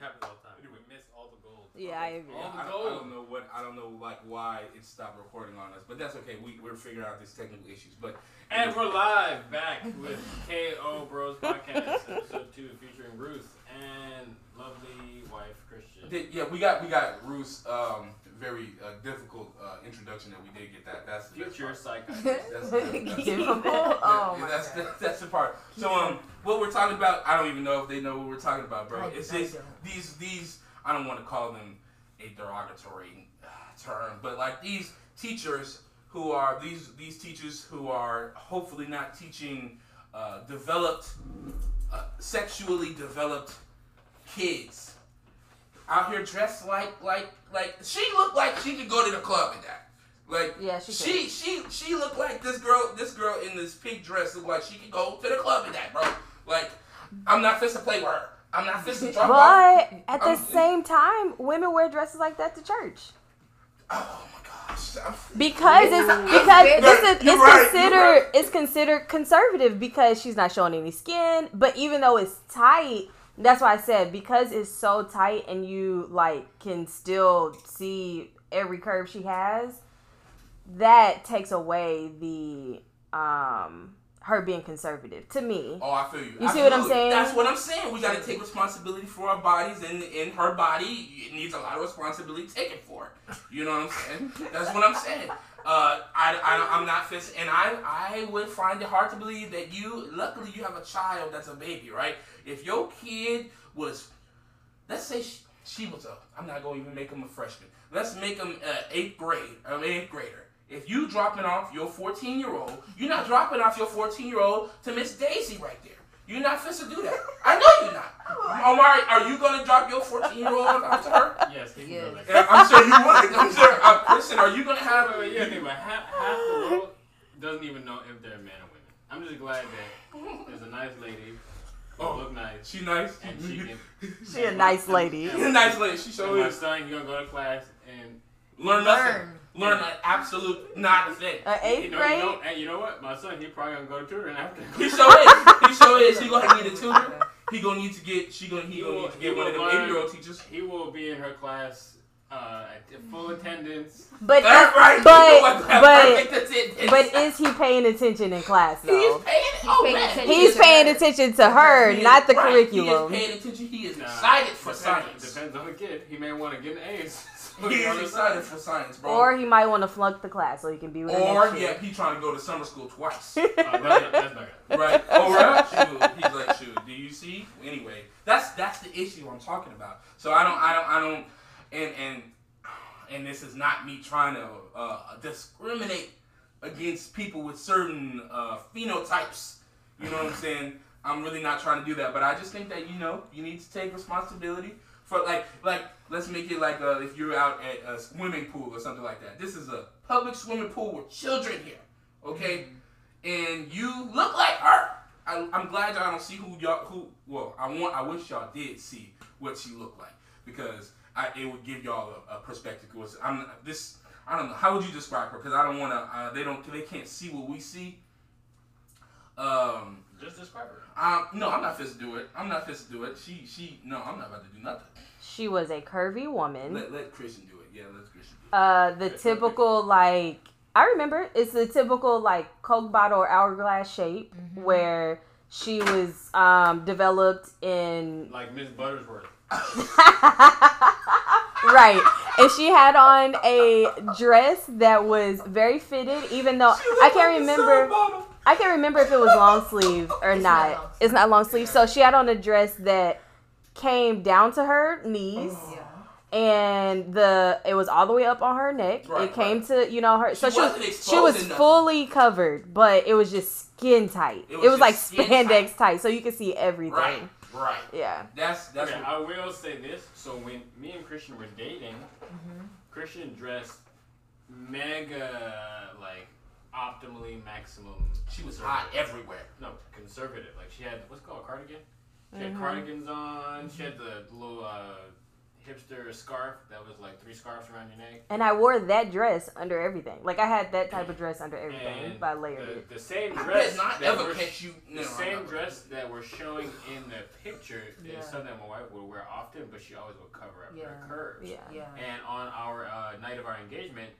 Happens all the time. We miss all the gold. Yeah, I agree. All the I, don't, I don't know what I don't know like why it stopped recording on us, but that's okay. We we're figuring out these technical issues. But And we're live back with KO Bros Podcast, episode two, featuring Ruth and lovely wife Christian. Did- yeah, we got we got Ruth's um, very uh, difficult uh, introduction that we did get that. That's the best Future part. psychiatrist. That's, that's, that's, Difficult? Yeah, Oh yeah, my that's, God. that's, that's the part. So um, what we're talking about, I don't even know if they know what we're talking about, bro. I- it's I just don't. these these. I don't want to call them a derogatory uh, term, but like these teachers who are these these teachers who are hopefully not teaching uh, developed, uh, sexually developed kids out here dressed like like like she looked like she could go to the club in that. Like Yeah, she she she she looked like this girl this girl in this pink dress looked like she could go to the club in that, bro. Like I'm not fit to play with her. I'm not fit to drop off. But at the I'm- same time, women wear dresses like that to church Oh my gosh. I'm- because it's because this is it's right, considered right. it's considered conservative because she's not showing any skin. But even though it's tight, that's why I said because it's so tight and you like can still see every curve she has, that takes away the um her being conservative to me. Oh, I feel you. You see what I'm saying? That's what I'm saying. We got to take responsibility for our bodies, and in her body, it needs a lot of responsibility taken for it. You know what I'm saying? That's what I'm saying. Uh, I, I, I'm not fit, and I, I would find it hard to believe that you. Luckily, you have a child that's a baby, right? If your kid was, let's say she, she was a, I'm not going to even make him a freshman. Let's make him uh, eighth grade, an eighth grader. If you dropping off your 14 year old, you're not dropping off your 14 year old to Miss Daisy right there. You're not supposed to do that. I know you're not. Omar, are you gonna drop your 14 year old off to her? Yes, he can Yes. go like Yeah. I'm sure you would. I'm sure. Uh, Kristen, are you gonna have? Wait, wait, yeah, think about half, half the world doesn't even know if they're men or women. I'm just glad that there's a nice lady Oh. look nice She nice. and she can. She a nice lady. She's a nice lady. She And sure my is. son, you gonna go to class and Learn nothing. Learn. Learn an absolute not a thing. Uh, eighth you know, grade. you know, and you know what? My son, he probably gonna go to tutoring after. He sure is. He sure is. He gonna need a tutor. He gonna need to get. She gonna. He He gonna will- need to get one of will them eight year old teachers. He will be in her class uh, full attendance. But That's right. but- you know but- perfect. But is he paying attention in class he is though? paying? Oh paying man. attention. He's to paying attention to her, He not the right. curriculum. He is paying attention. He is Nah, excited for depends- science. Depends on the kid. He may want to get an A's. So He you is excited for science, bro. Or he might want to flunk the class so he can be with her Or next yeah, year. he trying to go to summer school twice. Uh, that's, that's not right? Right? Shoot. He's like, shoot. Do you see? Anyway, that's that's the issue I'm talking about. So I don't, I don't, I don't, and and and this is not me trying to uh, discriminate against people with certain uh, phenotypes. You know what I'm saying? I'm really not trying to do that, but I just think that you know you need to take responsibility for like like let's make it like uh, if you're out at a swimming pool or something like that. This is a public swimming pool with children here, okay? And you look like her. I, I'm glad y'all don't see who y'all who. Well, I want I wish y'all did see what she looked like because I, it would give y'all a, a perspective. 'Cause I'm this. I don't know. How would you describe her? Because I don't want to. Uh, they don't. They can't see what we see. Um. Just describe her. Um, no, I'm not fit to do it. I'm not fit to do it. She, she, no, I'm not about to do nothing. She was a curvy woman. Let, let Christian do it. Yeah, let Christian do it. Uh, the typical like I remember it's the typical like Coke bottle or hourglass shape where she was um developed in Like Miss Buttersworth. right, and she had on a dress that was very fitted, even though I can't remember. I can't remember if it was long sleeve or It's not not. long It's not long sleeve. So she had on a dress that came down to her knees. Yeah. and the it was all the way up on her neck. Right, it came to you know her. So She she was she was exposing nothing. fully covered, but it was just skin tight. It It was was, like spandex tight. tight. so you could see everything. Right, right. Yeah. That's that's okay, what, I will say this. So when me and Christian were dating, Mm-hmm. Christian dressed mega like optimally maximum. she was hot everywhere. No, conservative. Like she had what's it called a cardigan. She had Mhm. cardigans on. She had the little uh, hipster scarf that was like three scarves around your neck. And I wore that dress under everything. Like I had that type of dress under everything, And but I layered the, it. the same dress not that ever we're- catch you. the No, I'm same not- dress that we're showing in the picture Yeah. is something my wife would wear often, but she always would cover up Yeah. her curves. Yeah. Yeah. And on our uh, night of our engagement,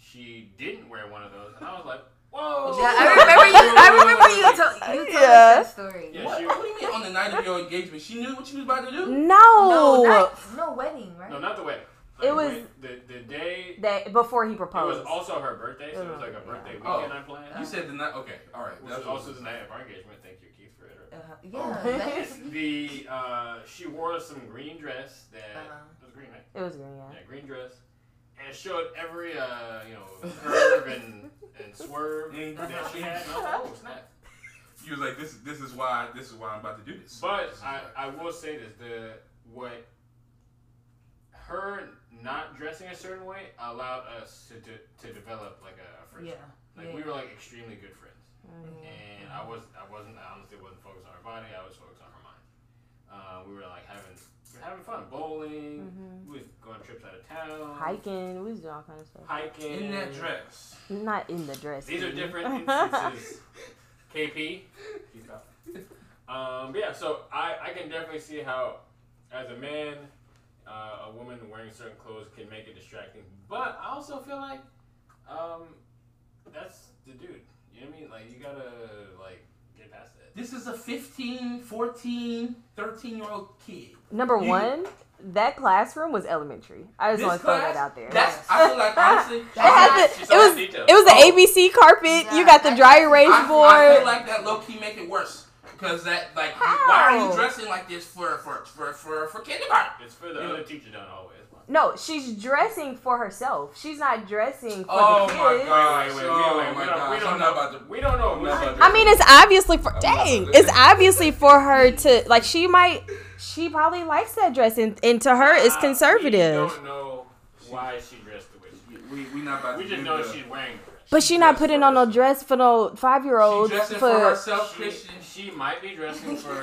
she didn't wear one of those, and I was like, "Whoa!" Yeah, I remember you. I remember you. Told, you told Yeah. us that story. Yeah, What, she- what do you mean on the night of your engagement? She knew what she was about to do? No, No, not, no wedding, right? No, not the wedding. It was- the the day. that before he proposed. It was also her birthday, so it was like a birthday Oh. weekend I planned. You said the night. Okay, all right. That was also the night of our engagement. Thank you, Keith, for it. Uh-huh. Oh. Yeah. that's- The uh, she wore some green dress that Uh-huh. was green, right? it was green, yeah. Yeah, green dress, and it showed every uh, you know curve and, and swerve that she had. And I was like, oh snap! You was like, this. This is why. This is why I'm about to do this. But This I. I will say this: the what her not dressing a certain way allowed us to to, to develop like a yeah. friendship. Like yeah. we were like extremely good friends, Mm-hmm. and I was I wasn't I honestly wasn't focused on her body. I was focused on her mind. Uh, we were like having we were having fun bowling. Mhm. We was going trips out of town. Hiking, we was doing all kind of stuff. Hiking. in that dress. Not in the dress. These are different instances. KP. Keep up. Um, but yeah, so I, I can definitely see how, as a man, uh, a woman wearing certain clothes can make it distracting. But I also feel like um, that's the dude. You know what I mean? Like, you gotta, like, get past that. This is a 15, 14, 13 year old kid. Number You- one, that classroom was elementary. I just want to throw that out there. That's. I feel like honestly. It had the, it was the it was the Oh. ABC carpet. You got the dry erase I, board. I feel like that low key make it worse because that like why are you dressing like this for for for for, for kindergarten? It's for the Yeah. other teacher down the hallway. It's fine. No, she's dressing for herself. She's not dressing for Oh the my kids. God. Wait, wait, wait, Oh wait, wait. my oh, We don't, we don't I'm know. about to- We don't know. I'm not about I mean, it's obviously for I'm dang. It's obviously for her to like. She might. She probably likes that dress, and, and to her, it's conservative. We don't know why she dressed the way she did. We we not about We to just know the- she's wearing the. But she not putting on no dress for no five year She olds dressing for for. herself, She, Christian. She might be dressing for.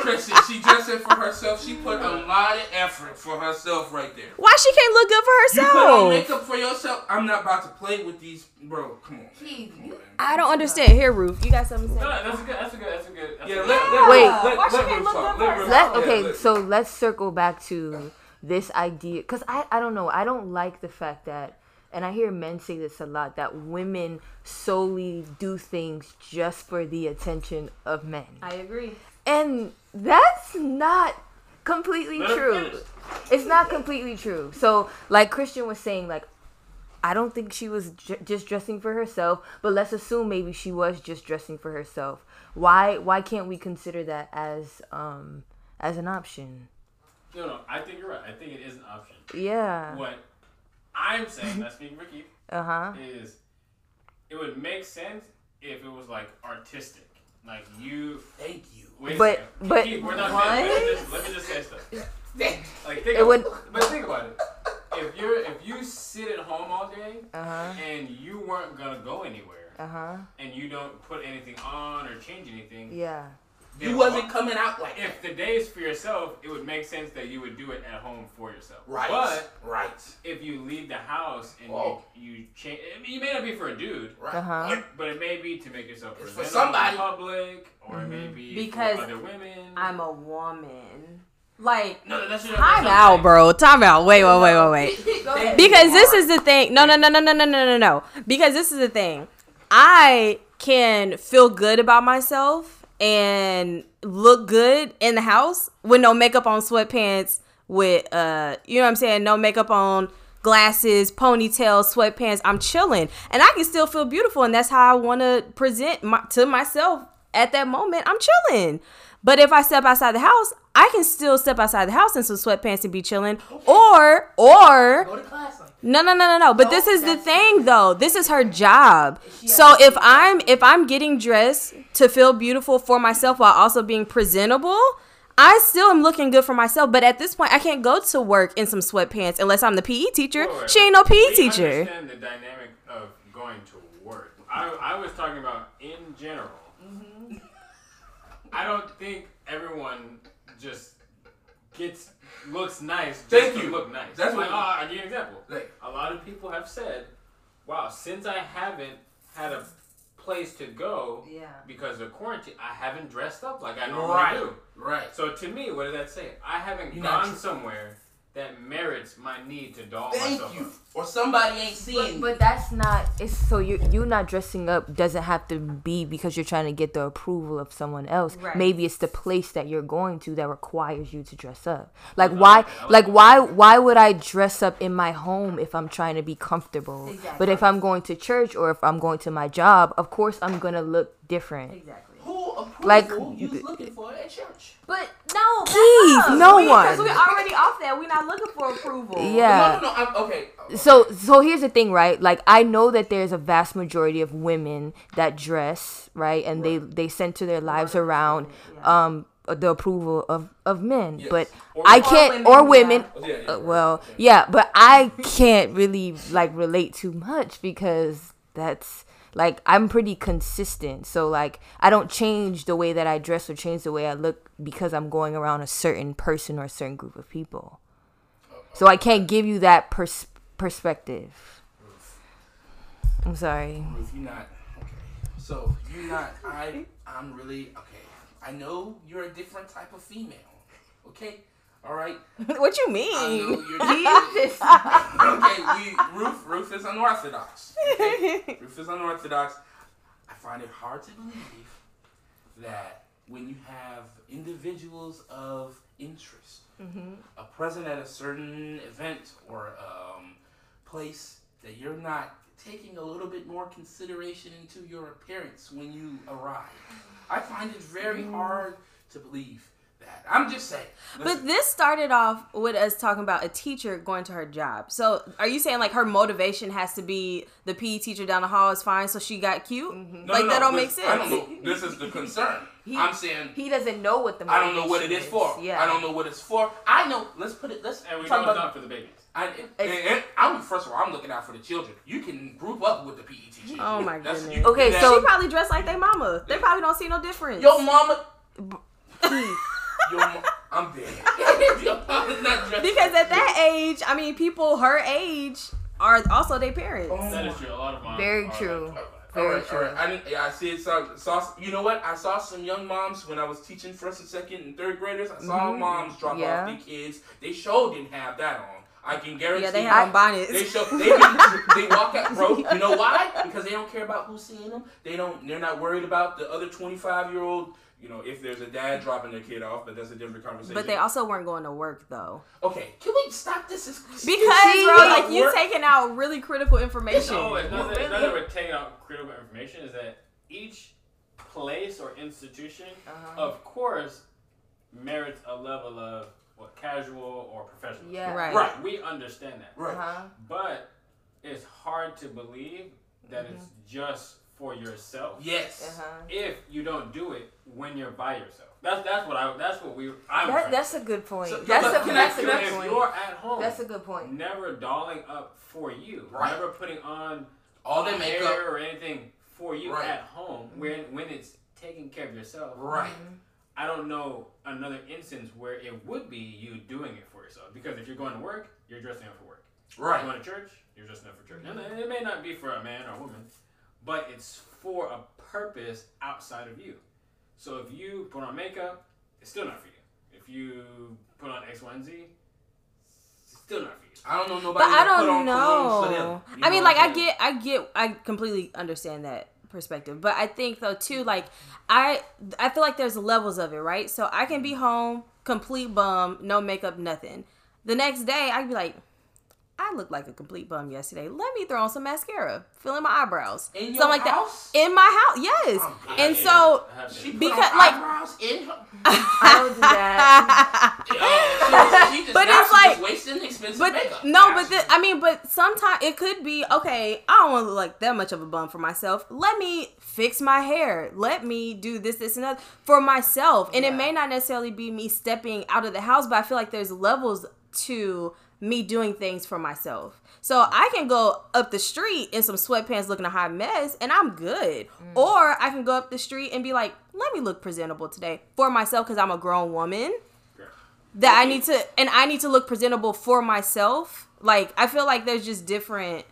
Christian, she dressing for herself. She put a lot of effort for herself right there. Why she can't look good for herself? You put on herself? makeup for yourself. I'm not about to play with these, bro. Come on. Keith, you- I don't understand. Here, Ruth, you got something to say? no, that's a good. That's a good. That's a good. That's Yeah, a good let, let Wait. Let, Why she can't look good for Ruth okay, Yeah, so let's circle back to this idea because I, I don't know. I don't like the fact that, and I hear men say this a lot, that women solely do things just for the attention of men. I agree. And that's not completely Let true. It's not completely true. So, like Christian was saying, like, I don't think she was j- just dressing for herself, but let's assume maybe she was just dressing for herself. Why why can't we consider that as um as an option? No, no. I think you're right. I think it is an option. Yeah. What I'm saying, not speaking for Keith, Uh huh. is it would make sense if it was like artistic, like you. Thank you. Wait But- second. but Keith, we're not what? finished. Let me just, let me just say stuff. Like think It of, would- but think about it. If you're if you sit at home all day Uh huh. and you weren't gonna go anywhere Uh huh. and you don't put anything on or change anything, Yeah. Then You wasn't coming out like If the day is for yourself, it would make sense that you would do it at home for yourself. right, But right, if you leave the house and Whoa. you, you change, I mean, you may not be for a dude, right. Uh huh. but it may be to make yourself It's for somebody. in public, or it may Mhm. be Because for other women. I'm a woman. Like, no, that's what time that's I'm out, bro. Time out. Wait, wait, wait, wait, wait. Because this is the thing. No, no, no, no, no, no, no, no, no. Because this is the thing. I can feel good about myself and look good in the house with no makeup on, sweatpants, with uh, you know what I'm saying, no makeup on, glasses, ponytail, sweatpants. I'm chilling, and I can still feel beautiful, and that's how I want to present my, to myself at that moment. I'm chilling. But if I step outside the house, I can still step outside the house in some sweatpants and be chilling, or or Go to class like no, no, no, no, no. But No, this is the thing, though. This is her job. So if I'm if I'm getting dressed to feel beautiful for myself while also being presentable, I still am looking good for myself. But at this point, I can't go to work in some sweatpants unless I'm the PE teacher. Wait, wait, She ain't no PE we teacher. understand the dynamic of going to work. I, I was talking about in general. Mm-hmm. I don't think everyone just gets looks nice. just Thank to you. Look nice. That's like, what- oh, I'll give you an example. Like, A lot of people have said, "Wow, since I haven't had a place to go Yeah. because of quarantine, I haven't dressed up like I normally right, do." right. So to me, what does that say? I haven't You're gone tr- somewhere that merits my need to doll Thank myself you. up. Or somebody ain't seeing. But, but that's not. It's so you you not dressing up doesn't have to be because you're trying to get the approval of someone else. Right. Maybe it's the place that you're going to that requires you to dress up. Like I why? like that. Like Like why? Why would I dress up in my home if I'm trying to be comfortable? Exactly. But if I'm going to church or if I'm going to my job, of course I'm gonna look different. Exactly. Who approval Like- you was looking for at church? But no, back no We- 'cause we're already off that. We're not looking for approval. Yeah. No, no, no. I'm, okay. so so here's the thing right like i know that there's a vast majority of women that dress right and they they center their lives around um the approval of of men Yes. but Or- i can't women, or yeah. women Yeah, yeah, uh, well okay. yeah but i can't really like relate too much because that's like i'm pretty consistent so like i don't change the way that i dress or change the way i look because i'm going around a certain person or a certain group of people so i can't give you that pers- perspective i'm sorry Ruth, you're not okay. So you're not. I. I'm really okay. I know you're a different type of female. Okay. All right. what you I mean? know you're okay. We Ruth. Ruth is unorthodox. Okay? Ruth is unorthodox. I find it hard to believe that when you have individuals of interest a present at a certain event or um, place, that you're not taking a little bit more consideration into your appearance when you arrive. I find it very hard to believe that. I'm just saying. But this started off with us talking about a teacher going to her job. So are you saying like her motivation has to be the PE teacher down the hall is fine, so she got cute? Mm-hmm. no, like no, that no, don't make sense. I don't know. This is the concern. He- I'm saying he doesn't know what the I don't know what it is motivation for. yeah I don't know what it's for. I know. Let's put it. Let's And we talk know it's about. not for the babies. I, and, and I'm first of all, I'm looking out for the children. You can group up with the PE teacher. Oh my That's- goodness. you Okay, so- she probably dressed like their mama. They probably don't see no difference. Yo, mama. Yo, mo- I'm dead. Your mama's not dressed. because at that age, I mean, people her age are also their parents. Oh That my- is true. A lot of moms. Very are true. Like, All Very right, all right. I, didn't, yeah, I see it. Saw, saw, you know what? I saw some young moms when I was teaching first and second and third graders. I saw Mm-hmm. moms drop Yeah. off their kids. They sure didn't have that on. I can guarantee. Yeah, they have bonnets. They show they be, they walk out, bro. You know why? Because they don't care about who's seeing them. They don't. They're not worried about the other twenty five year old. You know, if there's a dad dropping their kid off, but that's a different conversation. but they also weren't going to work though. okay. Can we stop this? Is Because see, bro, like you work- taking out really critical information. No, it's not that, Really? that we're taking out critical information. Is that each place or institution, Uh-huh. of course, merits a level of what casual or professional. Yeah. Right. Right. We understand that, Right. uh-huh. but it's hard to believe that it's just for yourself Yes. Uh-huh. if you don't do it when you're by yourself. That's that's what I. That's what we. I'm. That, that's a good point. So- that's a, that's a good if point. you're at home, That's a good point. never dolling up for you. Right. Never putting on All the hair makeup. or anything for you Right. at home. Mm-hmm. When when it's taking care of yourself. Right. Mm-hmm. I don't know another instance where it would be you doing it for yourself. Because if you're going to work, you're dressing up for work. If Right. you're going to church, you're dressing up for church. And it may not be for a man or a woman, but it's for a purpose outside of you. So if you put on makeup, it's still not for you. If you put on X, Y, and Z, it's still not for you. I don't know nobody. But I that put don't on cologne them. know. I mean, know like I'm I get, I get, I completely understand that perspective. But I think though too, like I, I feel like there's levels of it, right? So I can be home, complete bum, no makeup, nothing. The next day, I'd be like, I looked like a complete bum yesterday. Let me throw on some mascara, fill in my eyebrows, In your something like house? that. In my house, yes. Oh, and so She put Because, on like- eyebrows in her. I don't do that. She, she just, But it's like- just wasting expensive But makeup. no, Now but she the, I mean, but sometimes it could be okay. I don't want to look like that much of a bum for myself. Let me fix my hair. Let me do this, this, and that for myself. And it may not necessarily be me stepping out of the house, but I feel like there's levels to me doing things for myself. So I can go up the street in some sweatpants looking a hot mess and I'm good. Mm. Or I can go up the street and be like, let me look presentable today for myself because I'm a grown woman. that I need to and I need to look presentable for myself. Like I feel like there's just different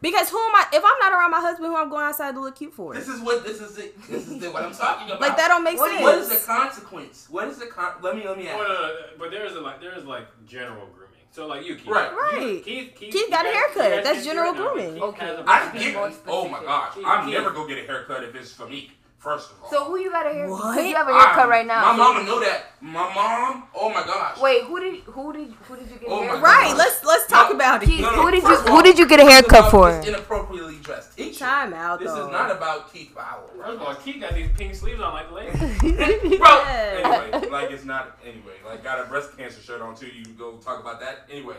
because who am I if I'm not around my husband who I'm going outside to look cute for? This is what this is it. This is the, what I'm talking about. Like that don't make What- sense. what is the consequence? What is the con? Let me let me ask. no, no, no, but there is a like there is like general grooming. So like you, Keith. Right. You- Right. Keith, Keith, Keith got a haircut. you That's general grooming. Okay. has a I bunch of get. Oh my gosh, Keith, I'm Keith. never gonna get a haircut if it's for me. First of all. So who you got a haircut? What? You have a haircut I- right now. My mama know that. My mom. Oh my gosh. Wait, who did who did who did you get Oh a my haircut? right, let's let's talk No, about it. Keith, No, no, who did you first who did you get a haircut for? This inappropriately dressed teacher. Time out This though. is not about Keith Powell. First of all, Keith got these pink sleeves on like the lady. Bro, anyway, like it's not anyway. Like got a breast cancer shirt on too. You can go talk about that anyway.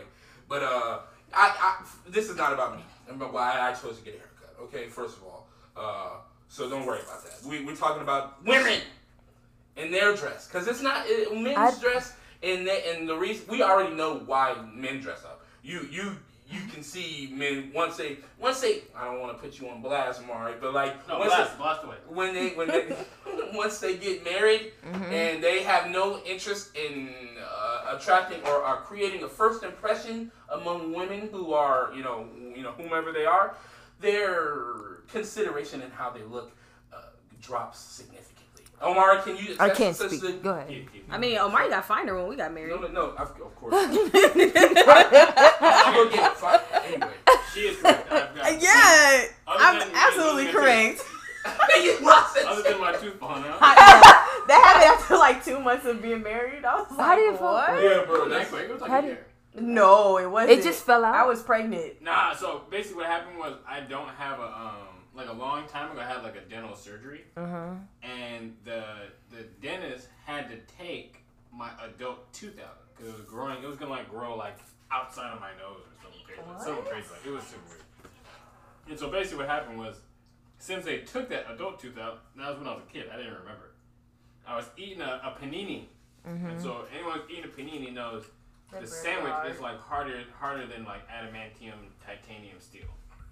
But uh, I, I this is not about me. It's about why I chose to get a haircut. Okay, first of all, uh, so don't worry about that. We we're talking about women and their dress because it's not it, men's I- dress and they, and the reason we already know why men dress up. You you. You can see men once they once they I don't want to put you on blast, Mari, but like No, once they- blast, blast away. when they when they once they get married and they have no interest in uh, attracting or are creating a first impression among women who are you know you know whomever they are, their consideration in how they look uh, drops significantly. Omar, can you? I can't to speak. a- Go ahead. Keith, Keith. I mean, Omar got finer when we got married. No, no, no. Of, of course. I'm gonna get fi- anyway. She is correct. I've got, yeah, Other I'm than- absolutely other than- correct. You lost it. Other than my tooth falling out. that happened after like two months of being married. I was How like, do you what? Yeah, bro. That That's, quick, it was like How a year. No, it wasn't. It just fell out. I was pregnant. Nah, so basically what happened was I don't have a um like a long time ago I had like a dental surgery Uh-huh. and the the dentist had to take my adult tooth out because it was growing. It was gonna like grow like outside of my nose or something crazy. Like, something crazy. Like it was super weird. And so basically what happened was since they took that adult tooth out, that was when I was a kid. I didn't remember. I was eating a, a panini, and so anyone who's eating a panini knows the That's very sandwich hard. is like harder harder than like adamantium titanium steel.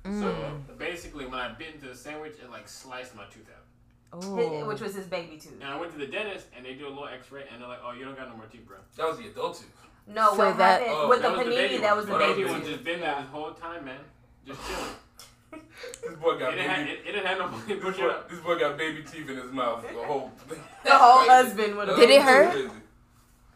So mm. basically, when I bit into the sandwich, it like sliced my tooth out. Oh. Which was his baby tooth. And I went to the dentist, and they do a little X-ray, and they're like, "Oh, you don't got no more teeth, bro." that was the adult tooth. No, So what that- happened Oh, with the That was the panini? that was the that baby baby was one one. just been there this whole time, man, just chilling. This boy got It didn't, have, baby. it, it didn't have no money This push boy, up. this boy got baby teeth in his mouth. The whole, The whole husband would have. Did it hurt?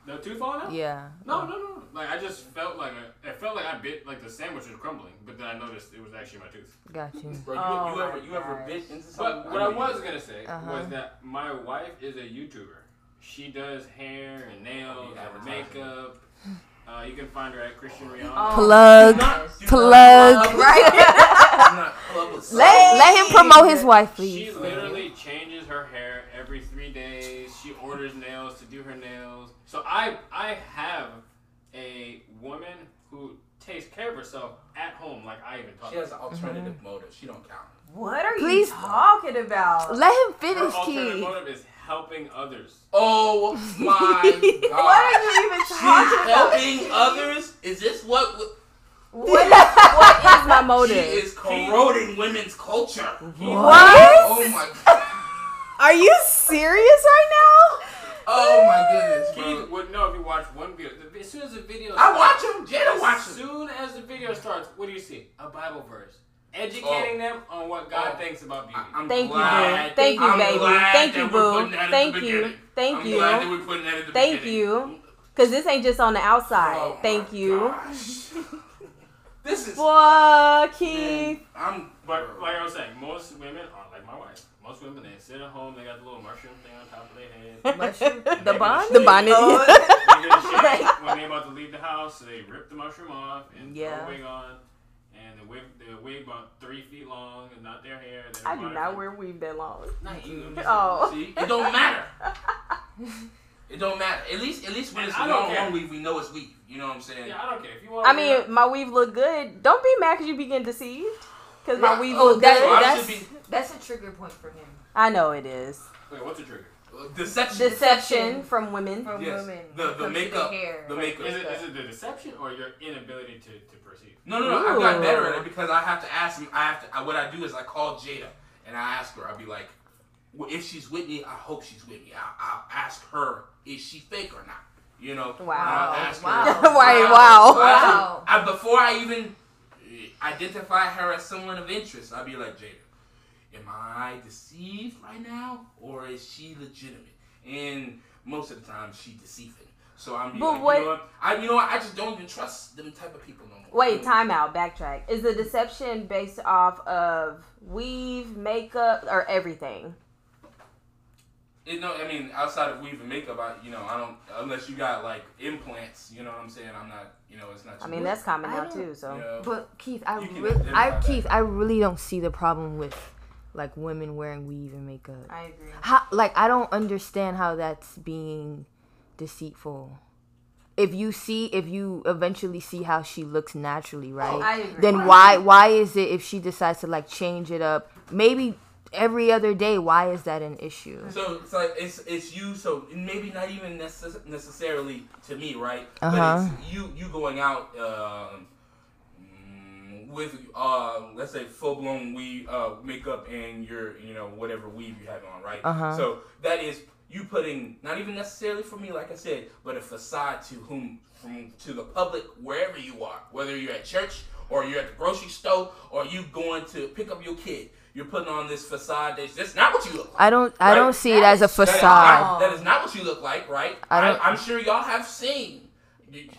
The tooth falling out? Yeah. No, no, no. Like I just felt like a, it felt like I bit like the sandwich was crumbling, but then I noticed it was actually my tooth. Got you. Bro, you, Oh you ever my you ever bit into something? But what I mean, was gonna say Uh-huh. was that my wife is a YouTuber. She does hair and nails Oh, and makeup. Uh, you can find her at Christian Rihanna. Oh. Plug. Not- do not Plug. plug- Right. do not plug with Let, let him promote his wife, please. She literally changes her hair every three days. She orders nails to do her nails. So I I have a woman who takes care of herself at home, like I even talk. She has an alternative mm-hmm. motive. She don't count. What are Please. you talking about? Let him Her finish, alternative Key. motive is helping others. Oh my god! What are you even She's talking about? helping others. Is this what? What is, what is my She motive? is corroding women's culture. What? Oh my god. Are you serious right Oh my goodness, bro. Keith would know if you watch one video. The- As soon as the video I starts, watch them. Jada As watch them. soon as the video starts, what do you see? A Bible verse. Educating oh. them on what God Oh. thinks about beauty. I'm? Thank you, glad- boo. Thank you, I'm baby. glad Thank you, boo. putting that at the Thank you. Thank you. glad that we're putting that at the Thank beginning. you. Because this ain't just on the outside. Oh my Thank you. gosh. This is. Boy, Keith. I'm. But like I was saying, most women are like my wife. Most women they sit at home, they got the little mushroom thing on top of their head. Mushroom. The they bun? The bonnet. Oh. They get a shit when they about to leave the house, so they rip the mushroom off and Yeah. throw a wig on. And the wig, the wig about three feet long and not their hair. They I don't do want not it- wear weave that long. Not you. I'm just Oh. See, it don't matter. It don't matter. At least, at least when it's I a don't long, long weave, we know it's weave. You know what I'm saying? Yeah, I don't care if you want. I mean, uh, my weave look good. Don't be mad because you be getting deceived. Because my Right. weave Oh, look that, So good. Oh, that's, should that's a trigger point for him. I know it is. wait, what's a trigger? Deception. Deception from women. From Yes. women. The- the it comes to makeup- hair. the makeup. Is it, is it the deception or your inability to, to perceive? No, no, no. I've gotten better at it because I have to ask. I have to. I, what I do is I call Jada and I ask her. I'll be like, well, if she's with me, I hope she's with me. I'll, I'll ask her, is she fake or not? You know, Wow. I'll ask her, Wow. Right, I'll- wow. Wow. I, before I even identify her as someone of interest, I'll be like, Jada, am I deceived right now, or is she legitimate? And most of the time, she deceiving. So I'm But like, what- you know what? I, you know what? I just don't even trust them type of people no more. Wait, time out, backtrack. Is the deception based off of weave, makeup, or everything? It, no, I mean, outside of weave and makeup, I, you know, I don't unless you got like implants. You know what I'm saying? I'm not, you know, it's not. I mean, much, that's common now too. So you know. But Keith, I really, identify I that. Keith, I really don't see the problem with like women wearing weave and makeup. I agree. How, like I don't understand how that's being deceitful. If you see, if you eventually see how she looks naturally, right? I agree. then why why is it if she decides to like change it up, maybe every other day? Why is that an issue? So it's like it's it's you. So maybe not even necess- necessarily to me, right? Uh-huh. But it's you you going out um, mm, with uh let's say full blown weave uh makeup and your you know whatever weave you have on, right? Uh-huh. So that is you putting not even necessarily for me, like I said, but a facade to whom from to the public wherever you are, whether you're at church or you're at the grocery store or you going to pick up your kid. You're putting on this facade that's that's not what you look like. I don't I don't see it as a That is facade. not- that is not what you look like, right? I I don't- I, am sure y'all have seen. you- you-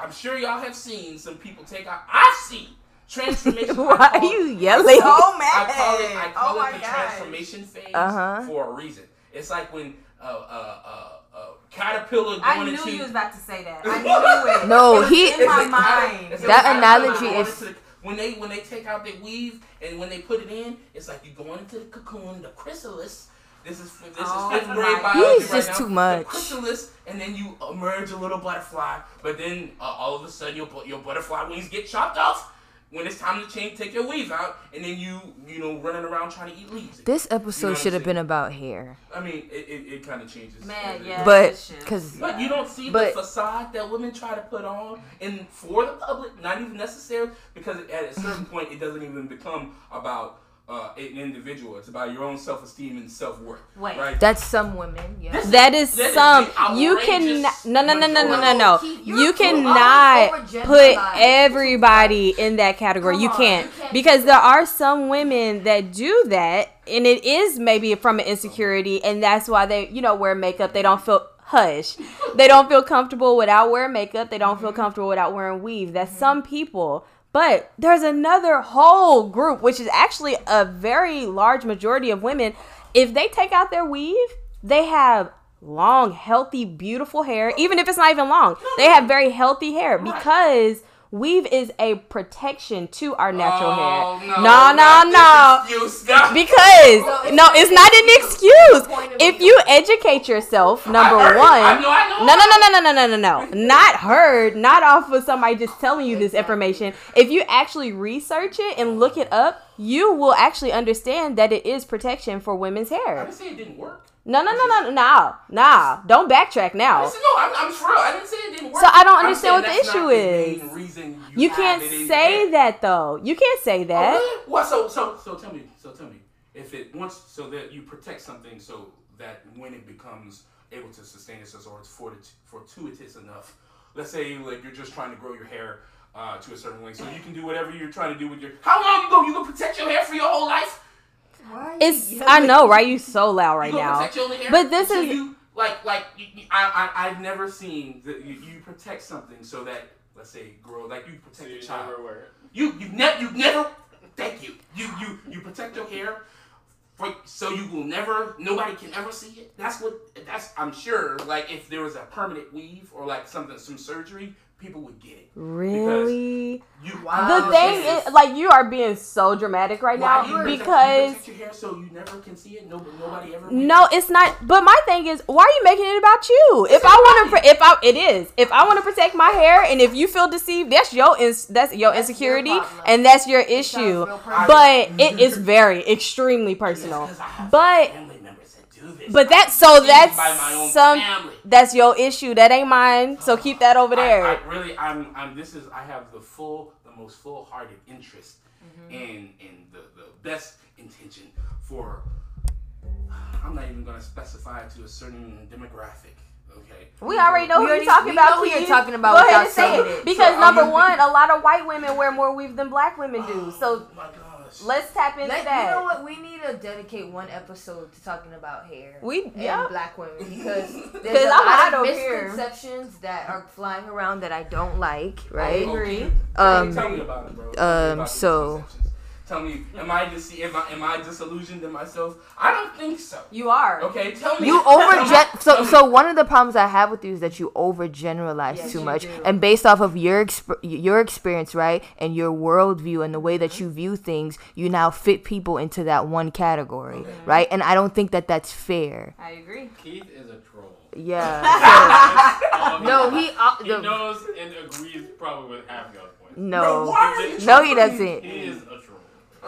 I'm sure y'all have seen some people take out. I've seen transformation. I Why are call- you yelling? I call it, I call Oh it the transformation phase Uh-huh. for a reason. It's like when a uh, uh, uh, uh, caterpillar going I knew into you was about to say that. I knew it. No, It he- in my It's like cater- mind. it's That analogy is- into the- when they when they take out their weave and when they put it in, it's like you're going into the cocoon, the chrysalis. This is this Oh is fifth my grade biology He's right just now. too much. The chrysalis, and then you emerge a little butterfly, but then uh, all of a sudden your your butterfly wings get chopped off. When it's time to change, take your weave out, and then you you know running around trying to eat leaves. This You know episode should have been about hair, I mean, it, it, it kind of changes. Man, yeah. but because but you don't see But- the facade that women try to put on and for the public, not even necessary, because at a certain point it doesn't even become about uh, an individual. It's about your own self esteem and self worth. Wait. right? that's some women. Yeah. This- That is That is some. the You can no no no no no no no. You cannot put everybody in that category. Come You can't you can't because there are some women that do that, and it is maybe from an insecurity, and that's why they you know wear makeup. They don't feel hush. They don't feel comfortable without wearing makeup. They don't feel comfortable without wearing weave. That's some people. But there's another whole group, which is actually a very large majority of women. If they take out their weave, they have long, healthy, beautiful hair. Even if it's not even long, they have very healthy hair because Weave is a protection to our natural oh, hair. No, no, no. no. Excuse, no. Because no, no it's, not an excuse. If you educate yourself, number one. I know, I know. No, no, no, no, no, no, no, no. not heard, not off of somebody just telling you this information. If you actually research it and look it up, you will actually understand that it is protection for women's hair. I didn't say it didn't work. No, no, no, no, no, nah. Don't backtrack now. no, I'm, I'm for real. I didn't say it didn't work. So I don't understand what the issue the is. reason You have can't say head. that though. You can't say Oh, that. really? Well, so so so tell me, so tell me, if it once so that you protect something so that when it becomes able to sustain itself or it's fortuitous enough, let's say like you're just trying to grow your hair uh, to a certain length, so you can do whatever you're trying to do with your. How long you go? You gonna protect your hair for your whole life? It's I know, right? You so loud right you now. protect your hair? But this So is- you like like you, you- I I I've never seen that you, you protect something so that let's say girl like you protect you a child. never wear it. You you never you never thank you. You you you protect your hair for, so you will never nobody can ever see it. That's what that's I'm sure like if there was a permanent weave or like something some surgery, people would get it. Really? You Wow. The thing is, like, you are being so dramatic right now you you because your hair so you never can see it. Nobody nobody ever. no, it's not. But my thing is, why are you making it about you? If I want to, if I, it is. If I want to protect my hair, and if you feel deceived, that's your, ins, that's your That's your insecurity, problem. and that's your issue. But it is very extremely personal. Yes, 'cause I have But family members that do this. but that's so that's by my own some family. that's your issue. That ain't mine. So keep that over there. I, I really, I'm, I'm. This is. I have the full, the most full-hearted interest Mm-hmm. in, in the, the best intention for. I'm not even gonna specify to a certain demographic. Okay. We already know We who you're talking about. know who you're talking about Go ahead and say it. it. Because So, number I'm one, a lot of white women wear more weave than black women do. So Oh my gosh. let's tap into Let, that. you know what? We need to dedicate one episode to talking about hair. We and yeah. black women because there's a I'm lot of over here. misconceptions that are flying around that I don't like. Right? I Right? agree. Um, tell me about it, bro. Um, about so- misconceptions. Tell me, am I dis- am I am I disillusioned in myself? I don't think so. You are. Okay, tell me. You tell over me- gen- so so one of the problems I have with you is that you overgeneralize Yes, too you much, do. and based off of your exp- your experience, right, and your worldview and the way that you view things, you now fit people into that one category, Okay. right? And I don't think that that's fair. I agree. Keith is a troll. Yeah. All no, he, he uh, he the, knows and agrees probably with half y'all's points. Bro, no, why no, he doesn't. He is a troll.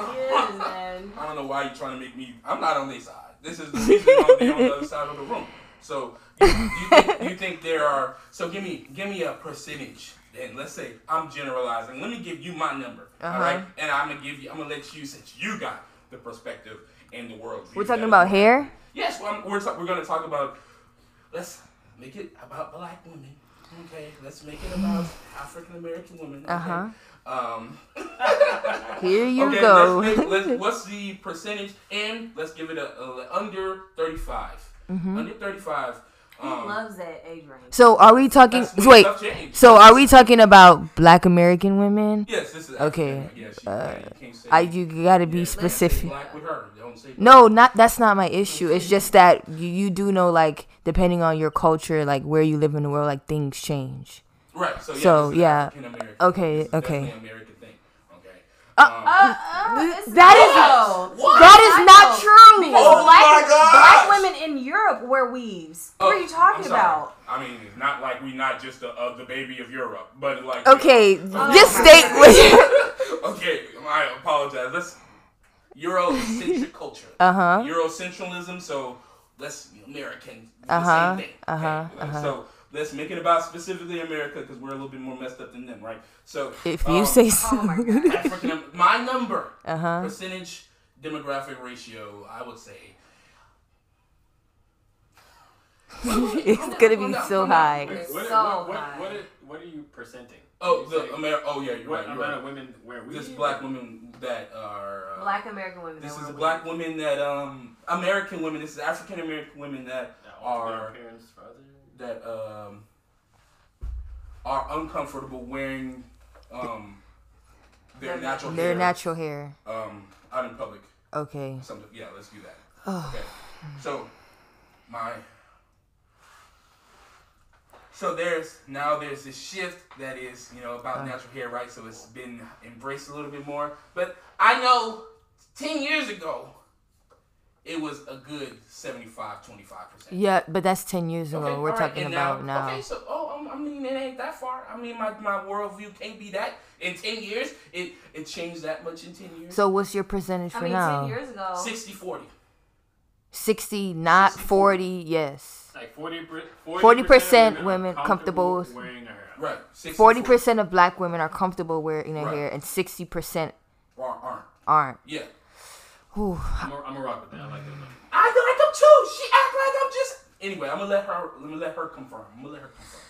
Man. I don't know why you're trying to make me. I'm not on their side. This is the reason I'm on the other side of the room. So you, you, think, you think there are? So give me give me a percentage. And let's say I'm generalizing. Let me give you my number. Uh-huh. All right, and I'm gonna give you. I'm gonna let you since you got the perspective and the world. We're talking about hair. Yes, well, we're ta- we're gonna talk about. Let's make it about black women. Okay, let's make it about African American women. Okay? Uh-huh. Um, Here you okay, go. Let's make, let's, what's the percentage? And let's give it a, a under 35. Mm-hmm. Under 35. He Um, loves that age range. So are we talking? that's Wait. So are we talking about Black American women? Yes, this is Okay, African. Yes, you, uh, you can't say I you gotta be yeah, specific. Black with her. Don't say No, not that's not my issue. It's just that you, you do know like depending on your culture, like where you live in the world, like things change. Right. So yeah. So, yeah. Okay, This okay. definitely an American thing. Okay. Uh, Um, Uh, uh, it's That not is- though. What? That is not true. Because Oh black, my gosh. black women in Europe wear weaves. What Oh, are you talking about? I mean, it's not like we not just the, uh, the baby of Europe, but like. Okay, Oh just my state okay, I apologize. Let's Eurocentric culture. Uh huh. Eurocentralism. So let's American. Uh-huh, uh-huh, uh-huh. So let's make it about specifically America because we're a little bit more messed up than them, right? So If you um, say so. Oh my god. African, my number Uh huh. percentage demographic ratio, I would say. It's gonna be so high. Wait, what, so what, what, high. what, are, what are you presenting? Oh, You the say- Amer- Oh yeah, you're right. You're amount right. of women wear weave? Just black women that are. Uh, Black American women. This is wear black weaves. women that um American women. This is African American women that That their are appearance further? That um are uncomfortable wearing um their natural Their hair natural hair. um out in public. Okay. Something. Yeah, let's do that. Oh. Okay. So my so there's now there's this shift that is you know about Uh. natural hair, right? So it's been embraced a little bit more. But I know ten years ago it was a good 75 25 percent. Yeah, but that's ten years ago. We're talking about now. Okay, so oh, I mean, it ain't that far. I mean, my, my worldview can't be that in ten years. It it changed that much in ten years. So what's your percentage for I for mean, now? ten years ago. 60 40. Sixty, not 60, forty. Yes. Like 40 40% are women comfortable with- wearing their hair. Right. 60, Forty percent of black women are comfortable wearing their Right. hair, and sixty percent Or aren't. aren't. Yeah. Whew. I'm a, I'm a rock with that. I like those numbers. I like them too. She act like I'm just. Anyway, I'm gonna let her. Let me let her confirm. I'm gonna let her confirm.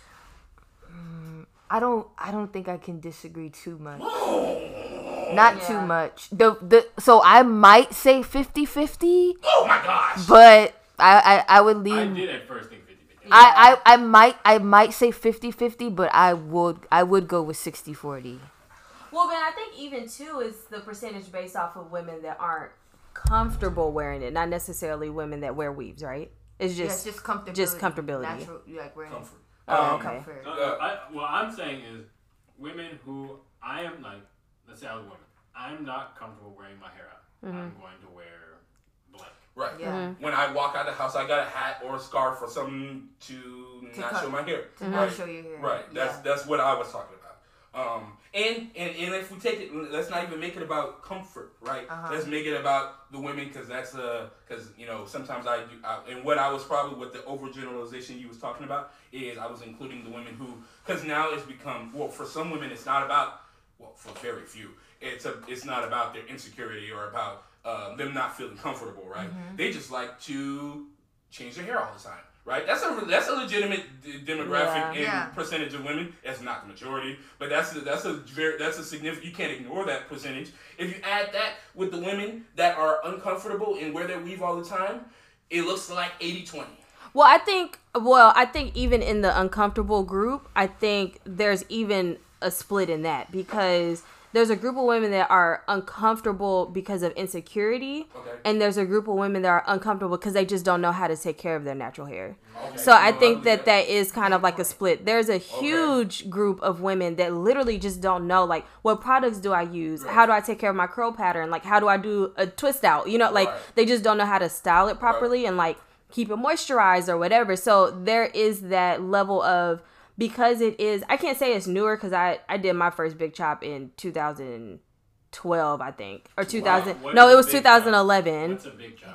Mm, I don't. I don't think I can disagree too much. Not Yeah. too much. The the so I might say 50-50, Oh my gosh. but I I, I would leave. I did at first think 50 50. I, I, I might I might say 50-50, but I would I would go with 60-40. Well, then I think even too is the percentage based off of women that aren't comfortable wearing it, not necessarily women that wear weaves, right? It's just, just comfortability. just comfortability. Natural, you like wearing Comfort. Oh, Um, okay. No, no, I, what I'm saying is, women who I am like, let's say I was a woman, I'm not comfortable wearing my hair out. Mm-hmm. I'm going to wear black. Right. Yeah. Mm-hmm. When I walk out of the house, I got a hat or a scarf or something to, To not cut- show my hair. Not Right. show your hair. Right. That's Yeah. that's what I was talking about. Um, and, and and if we take it, let's not even make it about comfort, right? Uh-huh. Let's make it about the women because that's a because you know sometimes I do I, and what I was probably with the overgeneralization you was talking about is I was including the women who because now it's become well for some women it's not about well for very few it's a it's not about their insecurity or about um, them not feeling comfortable, right? Mm-hmm. They just like to change their hair all the time, right? That's a that's a legitimate d- demographic Yeah. and Yeah. percentage of women. That's not the majority, but that's a, that's a very that's a significant. You can't ignore that percentage. If you add that with the women that are uncomfortable and wear their weave all the time, it looks like 80-20. Well, I think well, I think even in the uncomfortable group, I think there's even a split in that because there's a group of women that are uncomfortable because of insecurity Okay. and there's a group of women that are uncomfortable because they just don't know how to take care of their natural hair. Okay. So I think that that is kind of like a split. There's a huge group of women that literally just don't know like what products do I use? How do I take care of my curl pattern? Like how do I do a twist out? You know, like Right. they just don't know how to style it properly and like keep it moisturized or whatever. So there is that level of because it is I can't say it's newer cuz I I did my first big chop in 2012 I think or 2000 What No, it was big chop? 2011. That's a big job.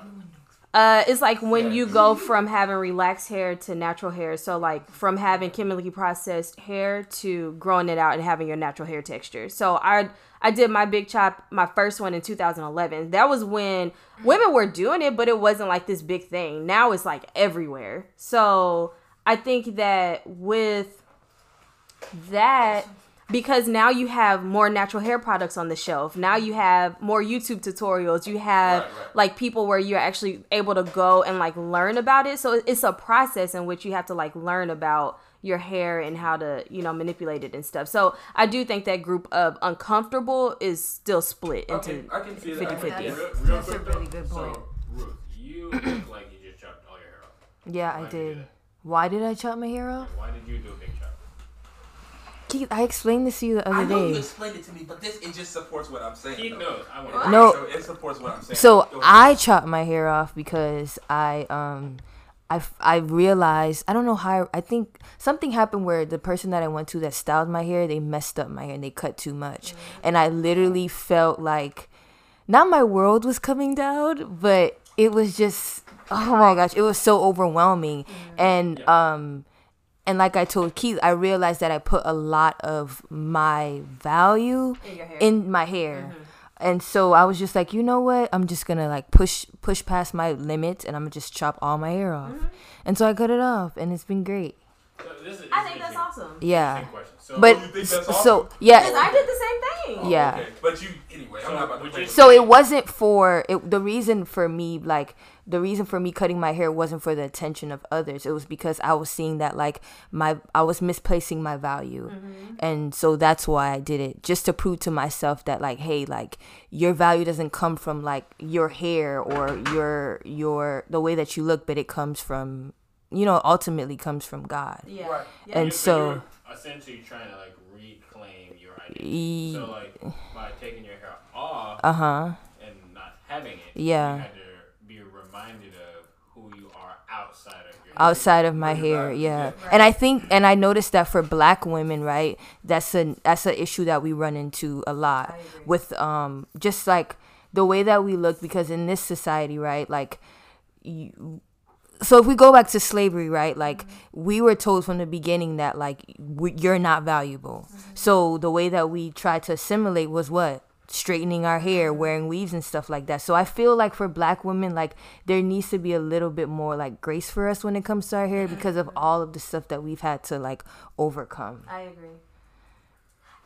Uh, it's like when Yeah. you go from having relaxed hair to natural hair. So like from having chemically processed hair to growing it out and having your natural hair texture. So I I did my big chop, my first one in 2011. That was when women were doing it, but it wasn't like this big thing. Now it's like everywhere. So I think that with that because now you have more natural hair products on the shelf. Now you have more YouTube tutorials. You have Right, right. like people where you're actually able to go and like learn about it. So it's a process in which you have to like learn about your hair and how to, you know, manipulate it and stuff. So I do think that group of uncomfortable is still split into Okay, I can see that. 50-50. Yeah. Real, real That's a quick, really though. good point. So, Ruth, you look like you just chopped all your hair off. Yeah, Why I did you do did. that? Why did I chop my hair off? Why did you do a big chop? Keith, I explained this to you the other I other know you explained it to me, but this it just supports what I'm saying. Keith though. knows. I want to No. So it supports what I'm saying. So I chopped my hair off because I um I, f- I realized I don't know how I think something happened where the person that I went to that styled my hair they messed up my hair and they cut too much and I literally felt like not my world was coming down but it was just oh my gosh it was so overwhelming. Mm-hmm. And um and like I told Keith I realized that I put a lot of my value In in my hair. Mm-hmm. And so I was just like, you know what? I'm just gonna like push push past my limits, and I'm gonna just chop all my hair off. Mm-hmm. And so I cut it off, and it's been great. So this is, I think that's awesome. Yeah. So, but you think that's so yeah, Because I did the same thing. yeah. Okay, but you anyway. I'm So not about to play So it wasn't for it, the reason for me like the reason for me cutting my hair wasn't for the attention of others. It was because I was seeing that like my I was misplacing my value. Mm-hmm. And so that's why I did it just to prove to myself that like hey, like your value doesn't come from like your hair or your your the way that you look, but it comes from you know, ultimately comes from God. Yeah. Right. Yeah. And you- so you're essentially trying to like reclaim your identity. E- So like by taking your hair off uh-huh. and not having it, Yeah. you had to be reminded of who you are outside of your outside of my Right, hair right, yeah yeah. and i think and i noticed that for black women right that's a that's an issue that we run into a lot with um just like the way that we look because in this society right like you so if we go back to slavery right like we were told from the beginning that like we, you're not valuable. Mm-hmm. So the way that we tried to assimilate was what? Straightening our hair wearing weaves and stuff like that. So i feel like for black women like there needs to be a little bit more like grace for us when it comes to our hair mm-hmm. because of all of the stuff that we've had to like overcome. I agree.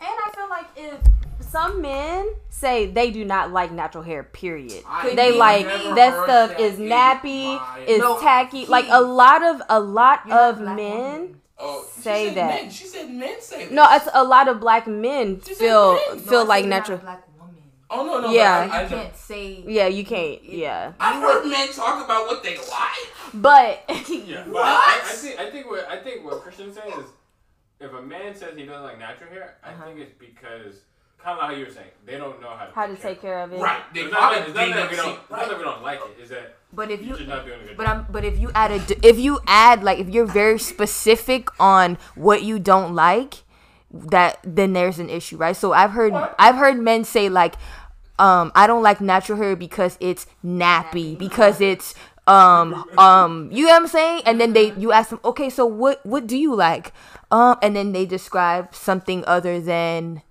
And I feel like if some men say they do not like natural hair, period. I they like that stuff that is nappy, my- is No, tacky. Like a lot of a lot of men. woman. Oh, she say said that. Men. She said men say that. No, it's a lot of black men She feel men. No, No, feel like said you're not a natural. black woman. Oh no, no. Yeah. But I, I, You can't say. Yeah, you can't. Yeah, I've heard men talk about what they like. but Yeah, but What? I, I, I think I think what I think what Christian's saying is, if a man says he doesn't like natural hair, I Uh-huh. think it's because kind of how you were saying they don't know how to how to take care of it. Right. They It's not, probably that, it's not that we don't. see- It's not that we don't like it. Is that but if you're you not doing a good But job. I'm but if you add a d- if you add like if you're very specific on what you don't like, that then there's an issue, right? So I've heard I've heard men say like, um, I don't like natural hair because it's nappy because it's um um you know what I'm saying? And then they you ask them, okay, so what what do you like? Um, and then they describe something other than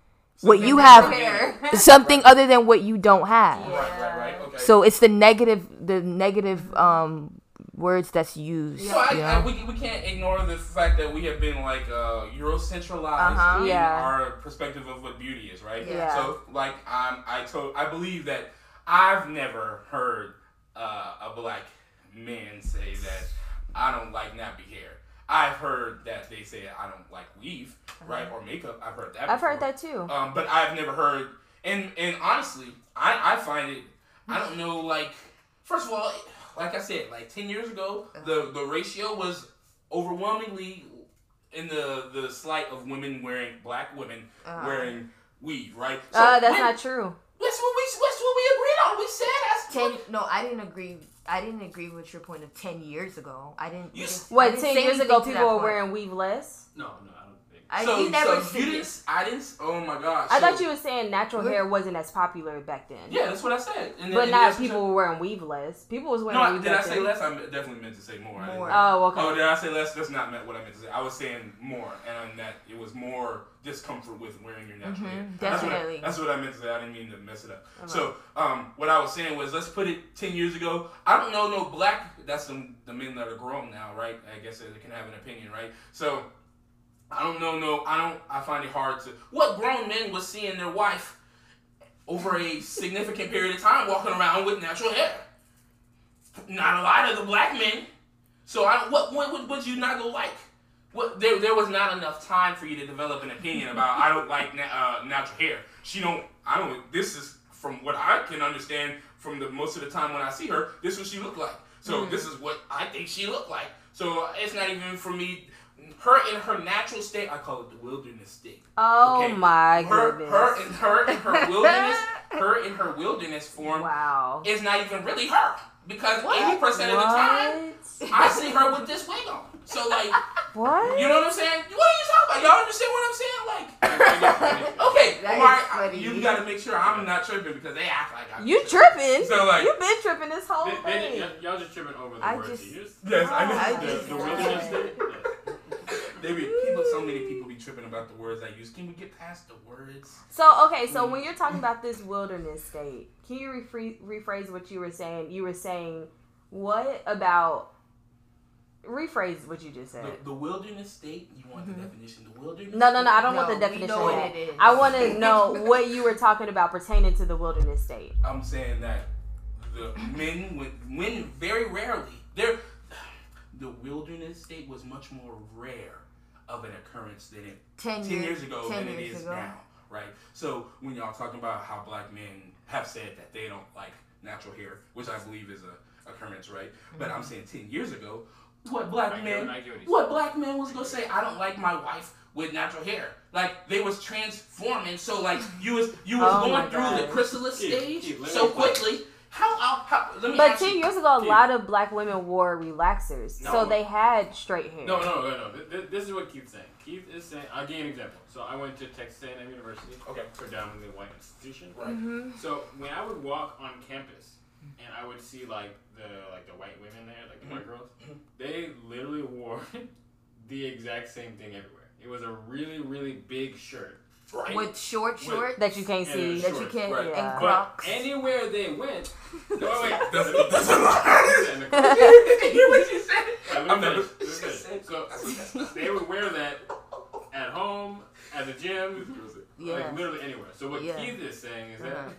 what you have, something other than what you don't have. Right, right, right. Okay. So it's the negative, the negative um, words that's used. So I, you I, we, we can't ignore the fact that we have been like uh, Eurocentralized Uh-huh. in Yeah. our perspective of what beauty is, right? Yeah. So like um, I told I believe that I've never heard uh, a black man say that I don't like nappy hair. I've heard that they say I don't like weave, right, or makeup. I've heard that. I've heard that too. Um, but I've never heard, and and honestly, I I find it. I don't know. Like, first of all, like I said, like ten years ago, the the ratio was overwhelmingly in the the slight of women wearing black women Uh-huh. wearing weave, right? Uh, that's when- not true. That's what we that's what we agreed on. We said that's ten. No, I didn't agree. I didn't agree with your point of ten years ago. I didn't. You we didn't- I What, didn't 10 years ago, people were wearing weave less? No, no, I think. I, so, you never so said you didn't. I didn't. Oh my gosh. I so- thought you were saying natural What? hair wasn't as popular back then. Yeah, that's what I said. And, But and not people were wearing weave less. People was wearing No, weave did I say then. less? I definitely meant to say more. I didn't- More. Oh, okay. Oh, did I say less? That's not meant what I meant to say. I was saying more, and that it was more discomfort with wearing your natural Mhm, hair. That's what I- definitely. That's what, I, meant to say. I didn't mean to mess it up. Okay. So, um, what I was saying was, let's put it ten years ago. I don't know no black. That's the the men that are grown now, right? I guess they can have an opinion, right? So, I don't know no. I don't. I find it hard to. What grown men was seeing their wife over a significant period of time walking around with natural hair? Not a lot of the black men. So I what what would, would you not go like? What there there was not enough time for you to develop an opinion about I don't like na- uh, natural hair. She don't I don't this is from what I can understand from the most of the time when I see her, this is what she looked like. So this is what I think she looked like. So it's not even for me her in her natural state, I call it the wilderness state. Oh Okay. my Her goodness. her in her in her wilderness her in her wilderness form wow. is not even really her. Because eighty percent of the time I see her with this wig on. So like, What? you know what I'm saying? What are you talking about? Y'all understand what I'm saying? Like, okay, That Omar, is you got to make sure I'm not tripping because they act like I'm You tripping? So like, you've been tripping this whole They, they, thing. y'all- y'all just tripping over the I words just- you used. yes, I oh, know. I The, just- the wilderness state. They be people. So many people be tripping about the words I use. Can we get past the words? So okay, so when you're talking about this wilderness state, can you rephrase, rephrase what you were saying? You were saying what about? Rephrase what you just said. The, the wilderness state. You want the mm-hmm. definition? The wilderness. No, no, no. I don't No, want the we definition. know of what it is. I want to know what you were talking about pertaining to the wilderness state. I'm saying that the men, when, when very rarely, there, the wilderness state was much more rare of an occurrence than it ten, 10 years ago 10 than it years is ago. now, right? So when y'all talking about how black men have said that they don't like natural hair, which I believe is a occurrence, right? But I'm mm-hmm. saying 10 years ago, what black I get, men, what what black man was gonna say? I don't like my wife with natural hair. Like they was transforming, so like you was you was Oh going through the God. chrysalis Keith, stage Keith, let so quickly. explain. Quickly. How, how, how let me But ask ten you. years ago, a Keith. lot of black women wore relaxers, No. so they had straight hair. No, no, no, no. Th- th- This is what Keith's saying. Keith is saying. I'll give you an example. So I went to Texas A&M University, Okay. predominantly white institution. Right. Mm-hmm. So when I would walk on campus and I would see like the like the white women there, like the white girls, they literally wore the exact same thing everywhere. It was a really really big shirt. Right. With short With- shorts that you can't Yeah, see. that you can't right. Yeah. and But Crocs. anywhere they went, no wait, wait. Doesn't- let lie. Did you hear what she said? let me I'm never- finish, let. So they would wear that at home, at the gym, yeah. like literally anywhere. So what Yeah. Keith is saying is that Uh-huh.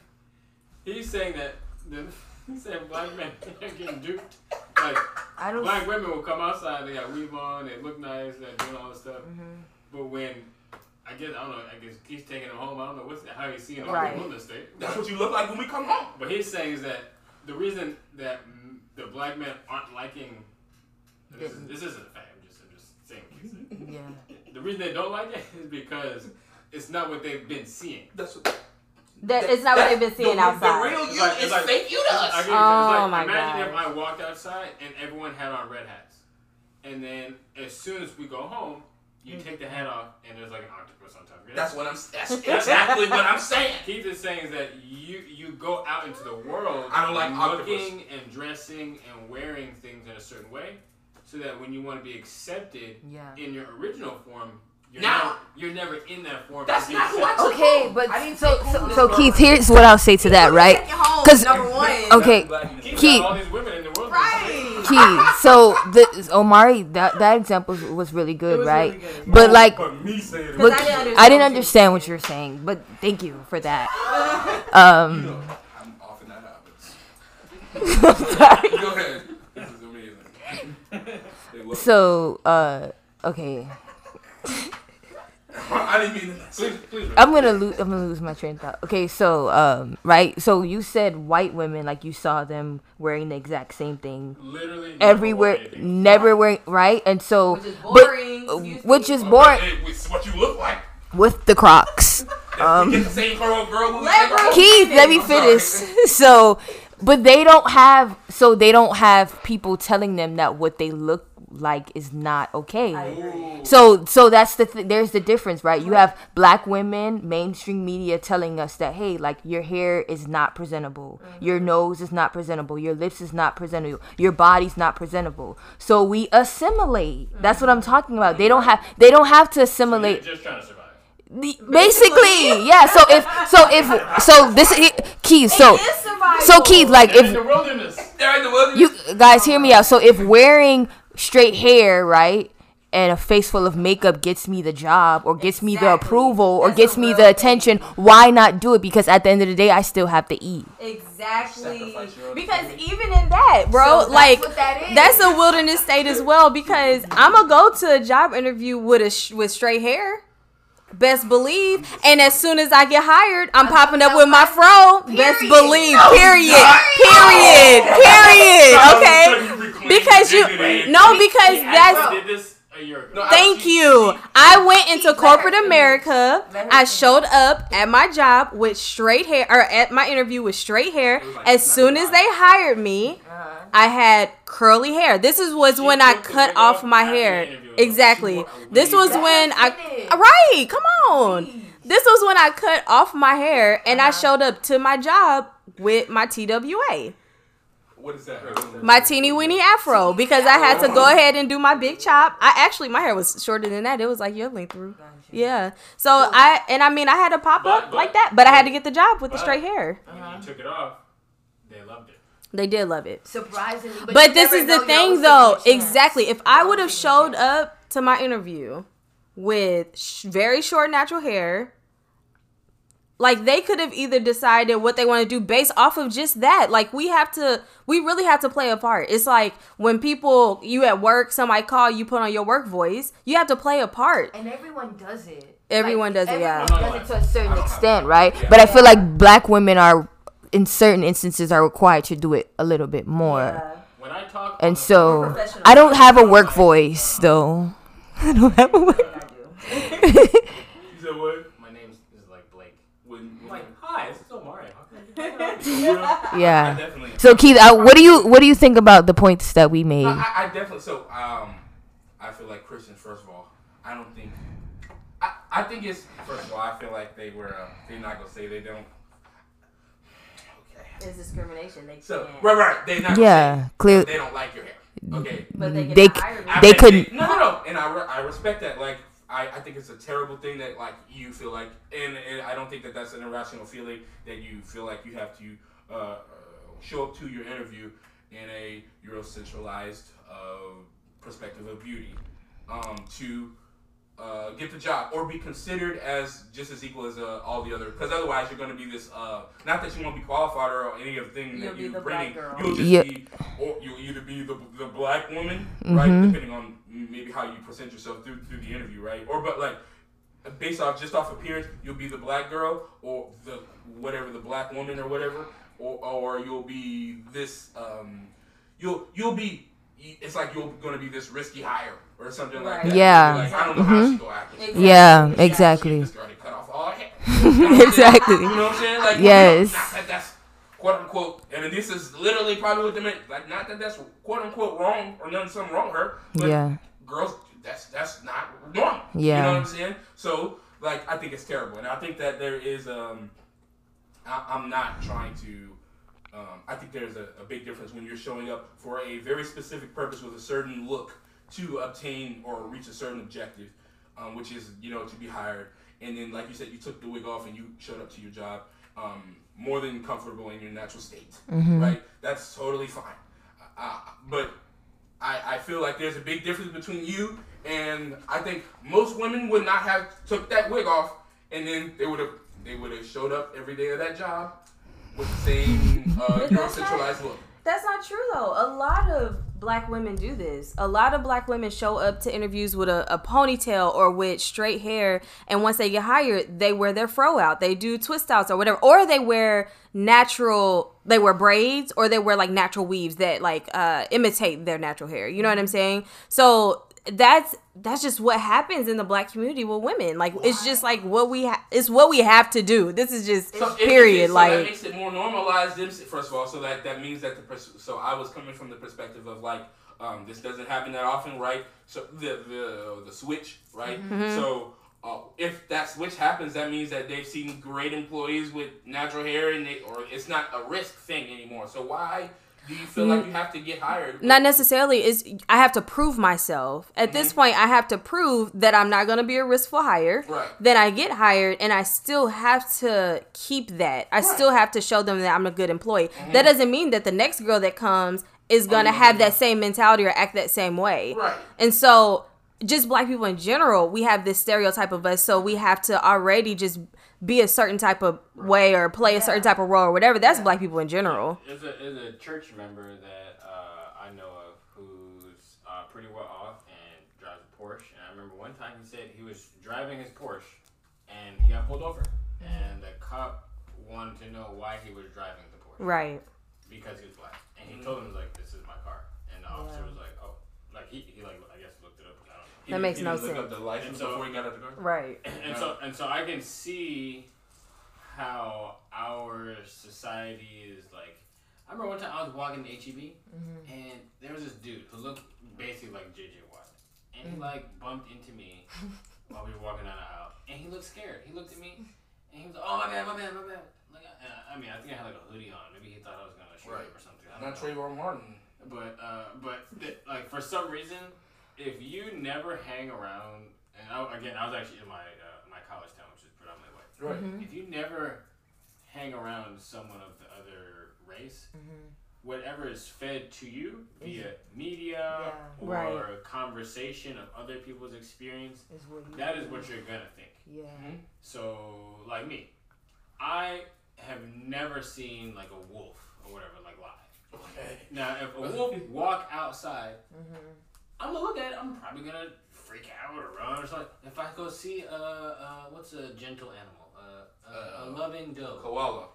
he's saying that the, he's saying black men are getting duped. Like I don't. black women will come outside, they got weave on, they look nice, they're doing all this stuff. Mhm. But when I guess I don't know, I guess he's taking them home. I don't know what's how he's seeing it Right. in the state. That's what you look like when we come home. But he's saying is that the reason that the black men aren't liking this, is, this isn't a fact. I'm just I'm just saying. what Keith said. Yeah. The reason they don't like it is because it's not what they've been seeing. That's what. That it's not what they've been seeing the, outside. The real you like- is like- fake you to us. give you Oh it's like, oh my imagine if. I walked outside and everyone had on red hats, and then as soon as we go home, you mm-hmm. take the hat off and there's like an octopus on top of your head. That's what I'm. That's exactly what I'm saying. Keith is saying is that you you go out into the world I don't like looking and dressing and wearing things in a certain way, so that when you want to be accepted Yeah. in your original form, you're Now- never, you're never in that form. That's not who I Okay, but I didn't so so, so Keith, here's what I'll say to that, right? Take you home, 'Cause- number one. Okay, Keith Keith- got all these women in the world. Right. Key. So the Omari that that example was really good, was right? really good, But like, But me saying it, but I didn't understand I didn't what you understand what you were saying. But thank you for that. Um, you know, I'm often that happens. sorry. Go ahead. This is amazing. So uh, okay. it. I didn't mean that. Please, please. I'm gonna lose. I'm gonna lose my train of thought. Okay, so um, right. So you said white women, like you saw them wearing the exact same thing Literally never everywhere, wore anything. never wearing right, and so Which is boring, excuse which is boring Hey, it's what you look like. with the Crocs. Um, get the same girl, girl Let Keith, let me I'm finish. So, but they don't have. So they don't have people telling them that what they look like is not okay. So, so that's the th- there's the difference, right? You have black women, mainstream media telling us that hey, like your hair is not presentable, mm-hmm. your nose is not presentable, your lips is not presentable, your body's not presentable. So we assimilate. Mm-hmm. That's what I'm talking about. They don't have they don't have to They're assimilate. just trying to survive. The- Basically, yeah. So if so if so this is Keith. So It is survival. so Keith, like They're in the if wilderness. They're in the wilderness. you guys hear me out. So if wearing straight hair, right, and a face full of makeup gets me the job or gets me the approval or That's gets me real the thing. attention, why not do it? Because at the end of the day, I still have to eat. Exactly. Sacrifice your own Because food. even in that, bro, So that's like what that is. that's a wilderness state as well. Because I'm gonna go to a job interview with a sh- with straight hair. Best believe, and as soon as I get hired, I'm popping up with my fro. Best believe. No, Period. God. Period. Period. All of a Okay. sudden you reclaim Because you no, because that's actually did this a year ago. No, Thank she- you. she- I went into corporate. America. I showed up at my job with straight hair, or at my interview with straight hair. like As soon as they hired me, I had curly hair. This is was She when I cut off off my hair. Exactly. She wore a This was Let when her I finish. right. Come on. This was when I cut off my hair and I showed up to my job with my TWA. What is that? my teeny weeny afro because I had to go oh. ahead and do my big chop. I actually my hair was shorter than that. It was like your length through. Yeah. So I and I mean I had to pop But- up but- like that, but I had to get the job with the straight hair. When you took it off, they loved it. They did love it. Surprisingly, But, this is the thing though. Exactly. If I would have showed up to my interview with sh- very short natural hair, like they could have either decided what they want to do based off of just that. Like we have to we really have to play a part. It's like when people you at work, somebody call you put on your work voice, you have to play a part. and everyone does it. Everyone does it, yeah. Does it to a certain extent, right? yeah. But I feel like black women are, in certain instances, are required to do it a little bit more. When I talk, And so. I don't have a work voice though. I don't have a work. You said what? my name is like Blake. When, when Like, hi, this is Omari. How can I help you?" I Yeah. definitely. So Keith, uh, what do you what do you think about the points that we made? No, I, I definitely. So, um, I feel like Christians. First of all, I don't think. I, I think it's first of all. I feel like they were. Uh, they're not gonna say they don't. Okay. It's discrimination. They So right, right. They not. Yeah, Gonna clear. They don't like your hair. Okay. but they, They get c- hired. They couldn't- No, no, no. And I, re- I respect that. Like, I, I think it's a terrible thing that like you feel like, and, and I don't think that that's an irrational feeling that you feel like you have to uh, uh, show up to your interview in a Eurocentralized uh, perspective of beauty. Um, to uh, get the job or be considered as just as equal as uh, all the other. Because otherwise, you're going to be this. Uh, not that you won't be qualified or any of the thing You'll that be you the bring. black girl. You'll just Yeah. be, or you'll either be the, the black woman, right? Mhm. Depending on maybe how you present yourself through through the interview, right? Or but like based off just off appearance, you'll be the black girl or the whatever the black woman or whatever, or or you'll be this. Um, you'll you'll be. It's like you're gonna be this risky hire or something like that. Yeah. Like, I don't know how she go act. Exactly. Yeah, exactly. This girl they cut off all her hair. You know what I'm saying? Exactly. You know what I'm saying? Like, Yes. Not that that's quote unquote, and this is literally probably what they meant. Like, not that that's quote unquote wrong or nothing something wrong with her. But Yeah. girls, that's that's not normal. Yeah. You know what I'm saying? So, like, I think it's terrible, and I think that there is um, I, I'm not trying to. Um, I think there's a, a big difference when you're showing up for a very specific purpose with a certain look to obtain or reach a certain objective, um, which is you know to be hired. And then, like you said, you took the wig off and you showed up to your job um, more than comfortable in your natural state, Mm-hmm. right? That's totally fine. Uh, but I, I feel like there's a big difference between you and I think most women would not have took that wig off and then they would have they would have showed up every day of that job with the same uh, Eurocentralized look. That's not true though. A lot of black women do this. A lot of black women show up to interviews with a, a ponytail or with straight hair, and once they get hired, they wear their fro out. They do twist outs or whatever, or they wear natural. They wear braids or they wear like natural weaves that like uh, imitate their natural hair. You know what I'm saying? So that's that's just what happens in the black community with women. Like it's just like what we ha- it's what we have to do. This is just So period. it- so like that makes it more normalized. Them, first of all, so that that means that the pers- so I was coming from the perspective of like um, this doesn't happen that often, right? So the the the switch, right? Mm-hmm. So. Uh, if that switch happens, that means that they've seen great employees with natural hair, and they, or it's not a risk thing anymore. So why do you feel like you have to get hired? not necessarily is I have to prove myself. At this mm-hmm. point I have to prove that I'm not going to be a risk for hire. Right. Then I get hired and I still have to keep that. I still have to show them that I'm a good employee. Mm-hmm. That doesn't mean that the next girl that comes is oh, going to yeah, have yeah. that same mentality or act that same way. Right. And so just black people in general, we have this stereotype of us so we have to already just be a certain type of way or play a certain type of role or whatever. That's black people in general. There's a, there's a church member that uh, I know of who's uh, pretty well off and drives a Porsche. And I remember one time he said he was driving his Porsche and he got pulled over. And the cop wanted to know why he was driving the Porsche. Right. Because he was black. And he told him, like, this is my car. And the officer was. Like, he, he like, I guess looked it up. I don't know. He That didn't- makes he no look sense. up the license And so- before he got out the car. Right. and so and so I can see how our society is like. I remember one time I was walking to HEB and there was this dude who looked basically like JJ Watt, and he like bumped into me while we were walking down the aisle, and he looked scared. He looked at me and he was like, "Oh my bad, my bad, my bad." Like, I, I mean, I think I had like a hoodie on. Maybe he thought I was gonna shoot Right. him or something. I don't Not know. Trayvon Martin. But uh, but th- like for some reason, if you never hang around, and I, again, I was actually in my uh, my college town, which is predominantly white. Right. Mm-hmm. If you never hang around someone of the other race, mm-hmm. whatever is fed to you via media Yeah. or Right. conversation of other people's experience, Is what you that is what you're gonna think. Yeah. Mm-hmm. So, like me, I have never seen like a wolf or whatever like live. Okay. Now, if a wolf walk outside, I'm gonna look at it. I'm probably gonna freak out or run or something. If I go see uh, uh what's a gentle animal? Uh, uh, a Uh, loving doe. Koala.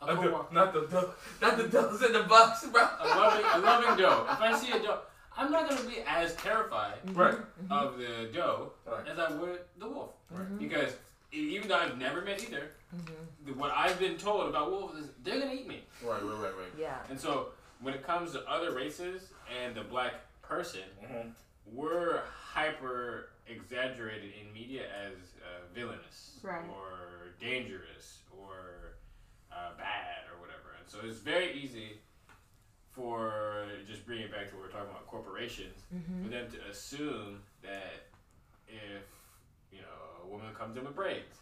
A, koala. the- not the dove. Not the doves in the box, bro. a loving a loving doe. If I see a doe, I'm not gonna be as terrified Right. of the doe Right. as I would the wolf, Right. because e- even though I've never met either, the- what I've been told about wolves is they're gonna eat me. Right. Right. Right. Right. Yeah. And so when it comes to other races and the black person, Mhm. we're hyper exaggerated in media as uh, villainous Right. or dangerous or uh, bad or whatever. And so it's very easy for just bringing it back to what we're talking about corporations for them to assume that if you know a woman comes in with braids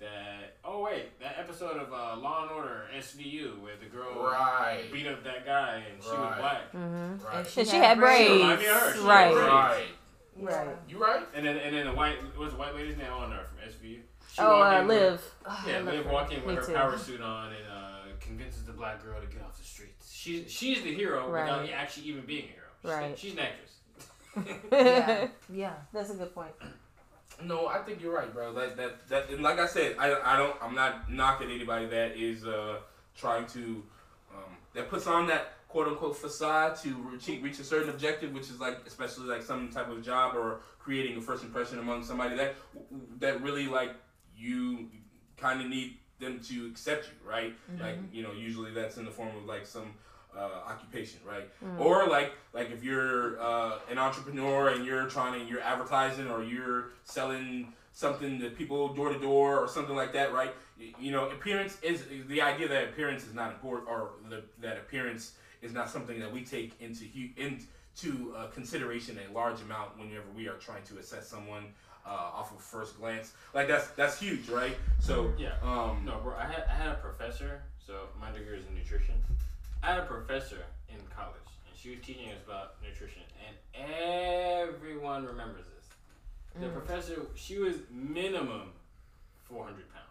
that oh wait that episode of uh, Law and Order SVU where the girl Right. beat up that guy and she was black Mm-hmm. Right. And she had braids. Remind me of her. She had Right. braids. Right. Right. You right? and then and then the white what's the white lady's name on there from SVU she Oh, walked uh, in with- Liv. yeah I Liv walking with her too. power suit on and uh, convinces the black girl to get off the streets she's she's the hero without actually even being a hero she's, Right. she's an actress Yeah. Yeah. That's a good point. No, I think you're right, bro. That that that and like I said, I I don't I'm not knocking anybody that is uh trying to um that puts on that quote unquote facade to reach reach a certain objective, which is like especially like some type of job or creating a first impression among somebody that that really like you kind of need them to accept you, right? Like you know, usually that's in the form of like some uh, occupation, right? Or like like if you're uh, an entrepreneur and you're trying to you're advertising or you're selling something to people door to door or something like that, right? Y- You know, appearance is the idea that appearance is not important or the, that appearance is not something that we take into hu- into uh, consideration a large amount whenever we are trying to assess someone uh, off of first glance. Like that's that's huge, right? So yeah um, no bro I had, I had a professor so my degree is in nutrition I had a professor in college and she was teaching us about nutrition, and everyone remembers this. The mm. professor, she was minimum 400 pounds.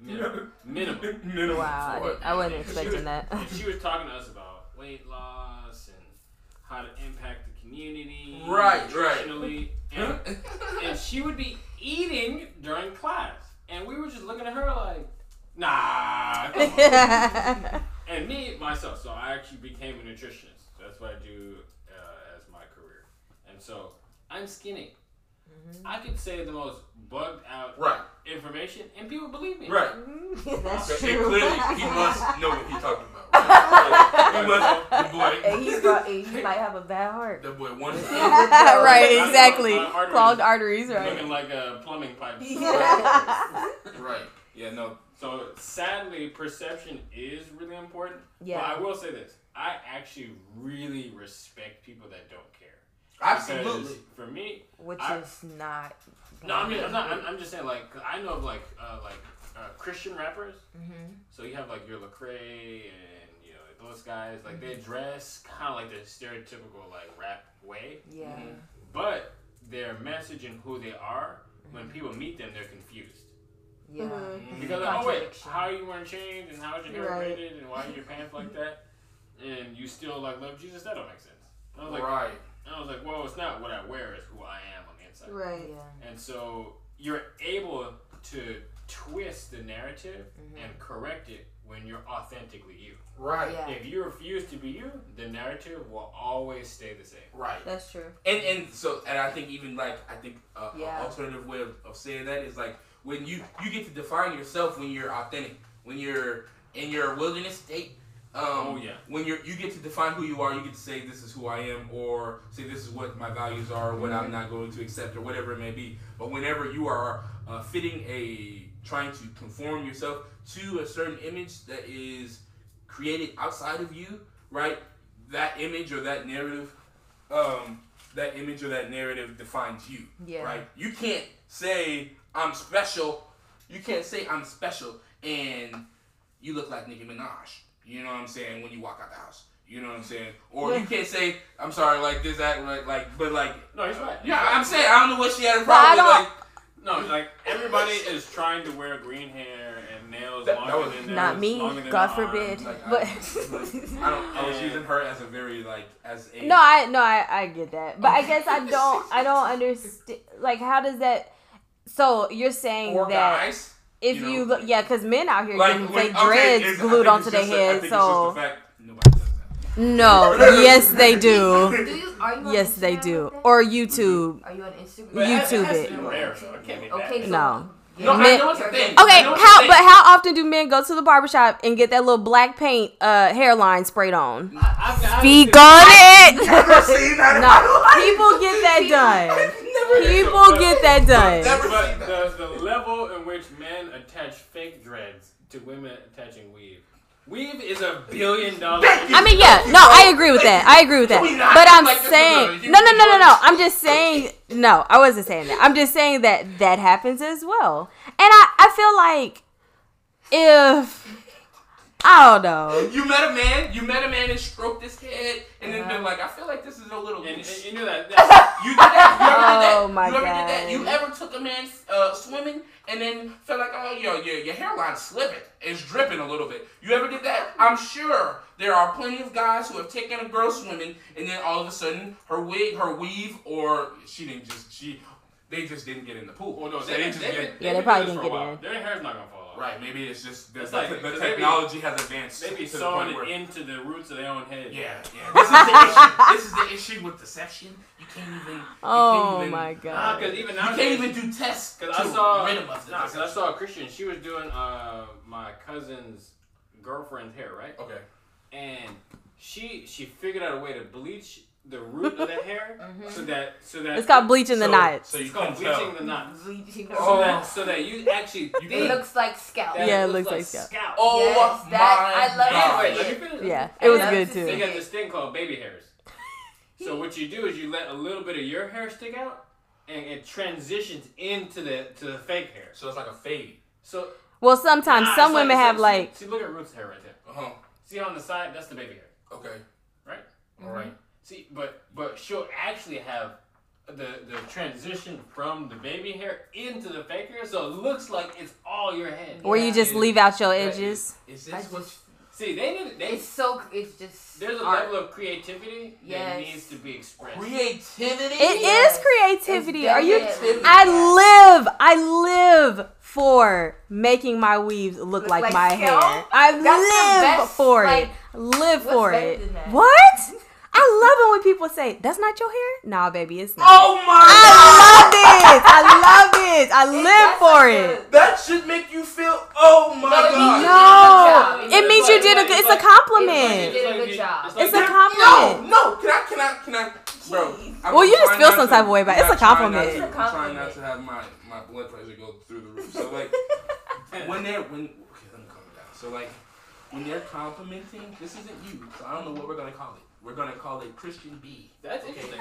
Minimum. minimum. Minimum Wow, I, four. did, I wasn't She was- expecting that. she was talking to us about weight loss and how to impact the community, Right, right. and, and she would be eating during class, and we were just looking at her like, nah. Come on." and me myself, so I actually became a nutritionist. That's what I do uh, as my career, and so I'm skinny. I could say the most bugged out Right, information, and people believe me. right. That's Okay, true. and clearly, he must know what he's talking about. Right? he must. The boy. And he, brought, he might have a bad heart. The boy. One. right, exactly. my arteries Clogged arteries, right? Looking like a plumbing pipe. Right. Yeah. No. So sadly, perception is really important. Yeah. But I will say this: I actually really respect people that don't care. Absolutely. Because for me, Which I- is not. no, I mean, I'm not. I'm, I'm just saying, like, I know of like, uh, like uh, Christian rappers. Mm-hmm. So you have like your Lecrae and you know those guys. Like they dress kind of like the stereotypical like rap way, Yeah. but their message and who they are, when people meet them, they're confused. Yeah. Because like, oh wait, how are you wearing chains and how is your hair Right. braided and why are your pants like that? And you still like love Jesus? That don't make sense. And I was like, right. and I was like, well, it's not what I wear, it's who I am on the inside. Right. Yeah. And so you're able to twist the narrative Mm-hmm. and correct it when you're authentically you. Right. Yeah. If you refuse to be you, the narrative will always stay the same. Right. That's true. And and so and I think even like I think uh, Yeah. an alternative way of, of saying that is like when you you get to define yourself when you're authentic when you're in your wilderness state. Um, Oh, yeah. When you're you get to define who you are, you get to say this is who I am, or say this is what my values are, what Mm-hmm. I'm not going to accept, or whatever it may be. But whenever you are uh, fitting a trying to conform yourself to a certain image that is created outside of you, right? That image or that narrative, um, that image or that narrative defines you, Yeah. right? You can't say I'm special. You can't say I'm special and you look like Nicki Minaj. You know what I'm saying? When you walk out the house. You know what I'm saying? Or you can't say, I'm sorry, like this, that, like, like but like, No, he's right. yeah, I'm saying, I don't know what she had a But I problem with, like, No, like everybody is trying to wear green hair and nails That- longer that was- than nails, Not me, than God forbid. arms. like, I- But I don't, I was using her as a very, like, as a. no, I no, I, I get that, but I guess I don't I don't understand. Like, how does that? So you're saying or that guys. if you you, look, yeah, because men out here Like, getting when- fake okay, dreads glued onto their just a- I head. think So just the fact nobody does that. no, yes they do. Do you, are you on Yes they do. with? Or YouTube. Are you on Instagram? But it has- YouTube has it. Rare, so it Okay, bad. so No. No, I Men- know it's a thing. Okay, I know how but how often do men go to the barbershop and get that little black paint uh hairline sprayed on? I, I've, I've Speak seen- on it. Never seen that in no, my life. people get that done. Never. People get that done. Never But seen the, the level in which men attach fake dreads to women attaching weave. Weave is a billion dollar. I mean, yeah, no, I agree with that. I agree with that. Can we not But I'm like this is saying, no, no, no, no, no. I'm just saying, no, I wasn't saying that. I'm just saying that that happens as well. And I, I feel like if I don't know, You met a man, you met a man and stroked his head, and then Uh-huh. been like, I feel like this is a little. And, loose. and you know that. That's, You did that? You ever did that? Oh, my you ever did that? You ever took a man uh, swimming and then felt like, oh, your, your, your hairline's slipping. It's dripping a little bit. You ever did that? I'm sure there are plenty of guys who have taken a girl swimming and then all of a sudden her wig, her weave, or she didn't just, she, they just didn't get in the pool. well, no, So they, they they, just they, get, Yeah, they been probably didn't this for a get in. Their hair's not gonna fall right, maybe it's just, the, It's the, like- the because they be- technology has advanced They be to the sewing point where, it into the roots of their own head. Yeah, yeah. This is the issue. This is the issue with deception. You can't even. You oh can't even, my Nah, god, because even now You can't even do tests Because I saw, rid 'em of the nah, 'cause I saw a Christian. She was doing uh my cousin's girlfriend's hair, right? Okay. And she she figured out a way to bleach the root of the hair so that so that it's called bleaching the So- knots. So you It's called can't bleaching tell. the knots. Bleaching So Oh. that so that you actually You It looks like scalp. that Yeah, it looks looks like scalp. Oh Yes, my that- I love God. Wait, let me finish. yeah, it was that's good too. They too. got this thing called baby hairs. So what you do is you let a little bit of your hair stick out, and it transitions into the to the fake hair. So it's like a fade. So Well, sometimes nah, some women it's have like see, see look at Ruth's hair right there. Uh huh. See on the side, that's the baby hair, Okay. right? All right. See, but but she'll actually have the the transition from the baby hair into the fake hair, so it looks like it's all your head. Where you just leave out your edges. Is I this what? See, they need they. It's so. It's just. There's a art. level of creativity that needs to be expressed. Creativity. It is Yes. creativity. Are you? I live. I live for making my weaves look, Look like, like my scalp? hair. I That's live best, for like, it. Live for it. What? I love it when people say, "That's not your hair." Nah, baby, it's not. Oh my god. I god! love it. I love it. I live that's for like it. That should make you feel. Oh my No, god! No, it like- means you did a good. it's It's a compliment. You did a good job. like It's a compliment. No, no. Can I? Can I? Can I? Bro. I'm Well, you just feel some to- type of way about it. It's a compliment. to- It's a I'm trying not to have my my blood pressure go through the roof. So like, when they're when okay, let me calm down. So like, when they're complimenting, this isn't you. So I don't know what we're gonna call it. We're gonna call it Christian B. That's Okay. interesting.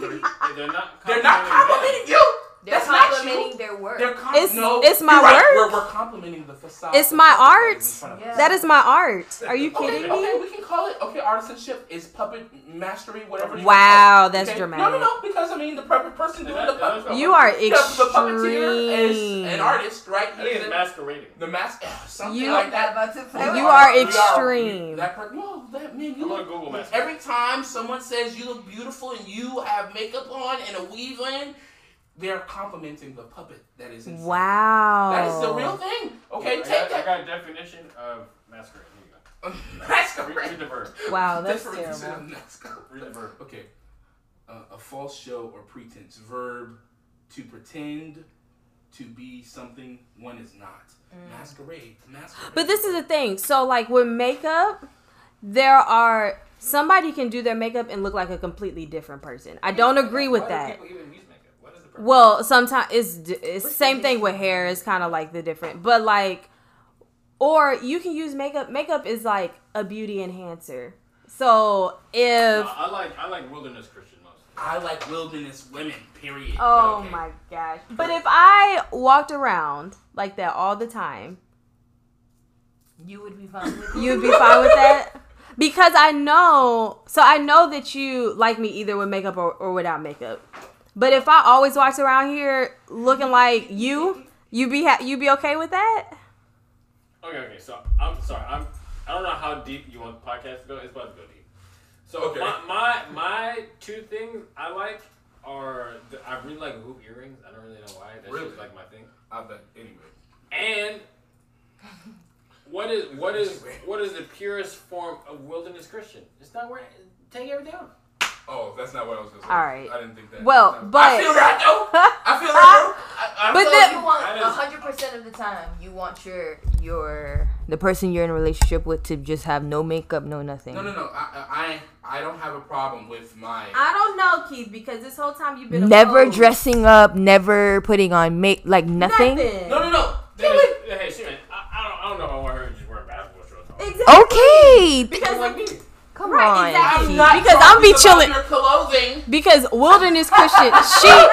They're, they're not. They're not complimenting you. They're That's not complimenting you. their work. They're com- It's- no, it's my right. work. We're, we're complimenting the facade. It's my art. is in front of us. Yeah. That is my art. Are you Okay, kidding okay, me? we can call it okay. Artisanship is puppet mastery, whatever. you Wow, want to call it, that's okay? dramatic. No, no, no. Because I mean, the perfect person doing Yeah, the that- puppet. that's- You are the, the puppeteer is an artist, right? I think it's masquerading. the mask, something You- like that. about to say. You We are we extreme. that per- no, that man. You I'm look, gonna Google mask. every time someone says you look beautiful and you have makeup on and a weave in, they're complimenting the puppet that is inside. Wow. That is the real thing. Okay, I take got, I got a definition of masquerade. Here you go. Masquerade. Read, read the verb. Wow, that's Difference terrible. in masquerade. Read the verb. Okay. Uh, a false show or pretense. Verb to pretend to be something one is not. Masquerade. Masquerade. But this is the thing. So like with makeup, there are somebody can do their makeup and look like a completely different person. I don't agree with Why do that. Well, sometimes it's d- it's same thing with hair. It's kind of like the different, but like, or you can use makeup. Makeup is like a beauty enhancer. So if No, I like I like wilderness Christian most. I like wilderness women. Period. oh Okay. my gosh, but if I walked around like that all the time, You would be fine with you'd be fine with that. Because I know, so I know that you like me either with makeup or, or without makeup. But if I always walked around here looking like you, you be ha- you be okay with that? Okay, okay. So I'm sorry. I'm. I don't know how deep you want the podcast to go. It's about to go deep. So Okay. my, my my two things I like are the, I really like hoop earrings. I don't really know why. That's Really? just like my thing. I bet. Anyway. And what is what is what is the purest form of wilderness Christian? It's not wearing. Take everything down. Oh, that's not what I was gonna say. All right. I didn't think that. Well, not- but- I feel that though. I feel that though. I, I But feel then- you want That is- hundred percent of the time, you want your your the person you're in a relationship with to just have no makeup, no nothing. No, no, no. I, I, I don't have a problem with my. I don't know, Keith, because this whole time you've been Never opposed. dressing up, never putting on make like nothing. Nothing. No, no, no. Hey, Kill hey, shit, man. I, I don't I don't know if I want her to just wear basketball shorts. all the time. Exactly. Okay, Because like me. Come Right, on. exactly. I'm not Because I'm be chilling- about Your clothing. Because wilderness Christian, she.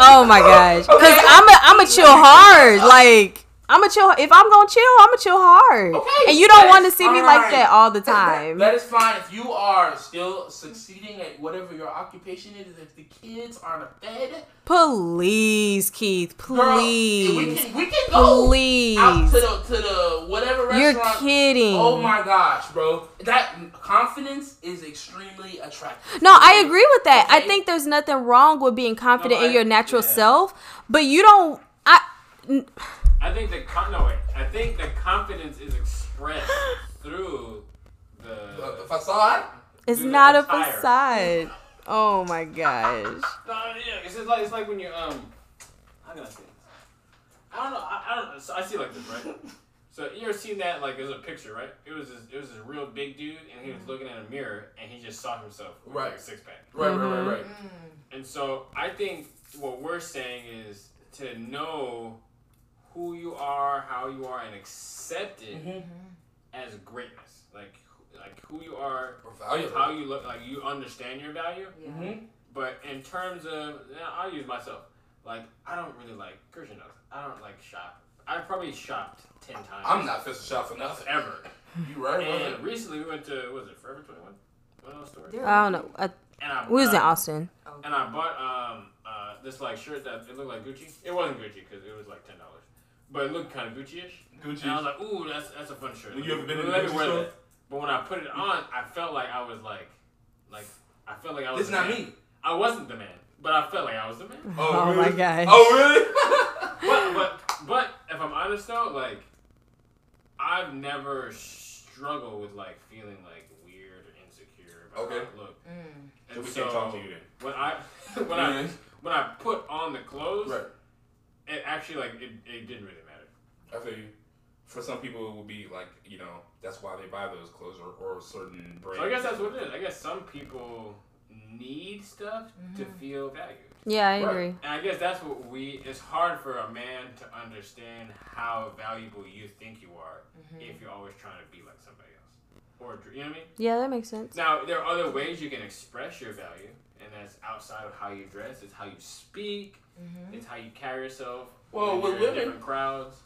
Oh my gosh. Because Okay. I'm a I'm a chill hard. Like I'm a chill. If I'm gonna chill, I'm a chill hard. Okay, And you don't want to see me like that all the time. That is fine if you are still succeeding at whatever your occupation is. If the kids are in bed, Please, Keith. girl, Please. we can we can go Please. out to the to the whatever You're kidding. Oh my gosh, bro! That confidence is extremely attractive. No, I agree with that. I think there's nothing wrong with being confident No, in your natural yeah. self, but you don't. I. I think the con- no wait. I think the confidence is expressed through the. The, the facade. It's Through not a attire. facade. Oh my gosh. No, yeah, it's just like it's like when you um. How can I say this? I don't know. I, I don't. So I see it like this, right? So you ever seen that? Like, there's a picture, right? It was this, it was this real big dude, and he was looking at a mirror, and he just saw himself with like a Right. six pack. Right, right, right, right. And so I think what we're saying is to know who you are, how you are, and accept it Mhm. as greatness. Like, like who you are, Or valuable. how you look, like you understand your value. Mhm. But in terms of, I'll use myself. Like, I don't really like Christian knows. I don't like shop. I've probably shopped ten times. I'm not fist shot for nothing. ever. You right? And brother? recently we went to, was it Forever Twenty One? one of those stores. I don't know. I, And I, we was in uh, Austin. And I bought um uh this like shirt that it looked like Gucci. It wasn't Gucci because it was like ten dollars, but it looked kind of Gucci-ish. Gucci. And I was like, ooh, that's that's a fun shirt. You ever been in a Gucci wear store? that. But when I put it on, I felt like I was like, like I felt like I was. It's the not man. me. I wasn't the man, but I felt like I was the man. Oh, Oh really? my gosh. Oh really? but but but if I'm honest though, like I've never struggled with like feeling like weird or insecure about Okay. how I look. Mm. And So we can't talk to you then. when I when I when I put on the clothes, Right. It actually like it, it didn't really matter. I feel you. For some people, it would be like you know that's why they buy those clothes or, or certain brands. So I guess that's what it is. I guess some people need stuff to mm-hmm. feel valued. Yeah, I Right. agree. And I guess that's what we. It's hard for a man to understand how valuable you think you are mm-hmm. if you're always trying to be like somebody else, or you know what I mean. Yeah, that makes sense. Now there are other ways you can express your value, and that's outside of how you dress. It's how you speak. It's how you carry yourself. Well, with women- different crowds.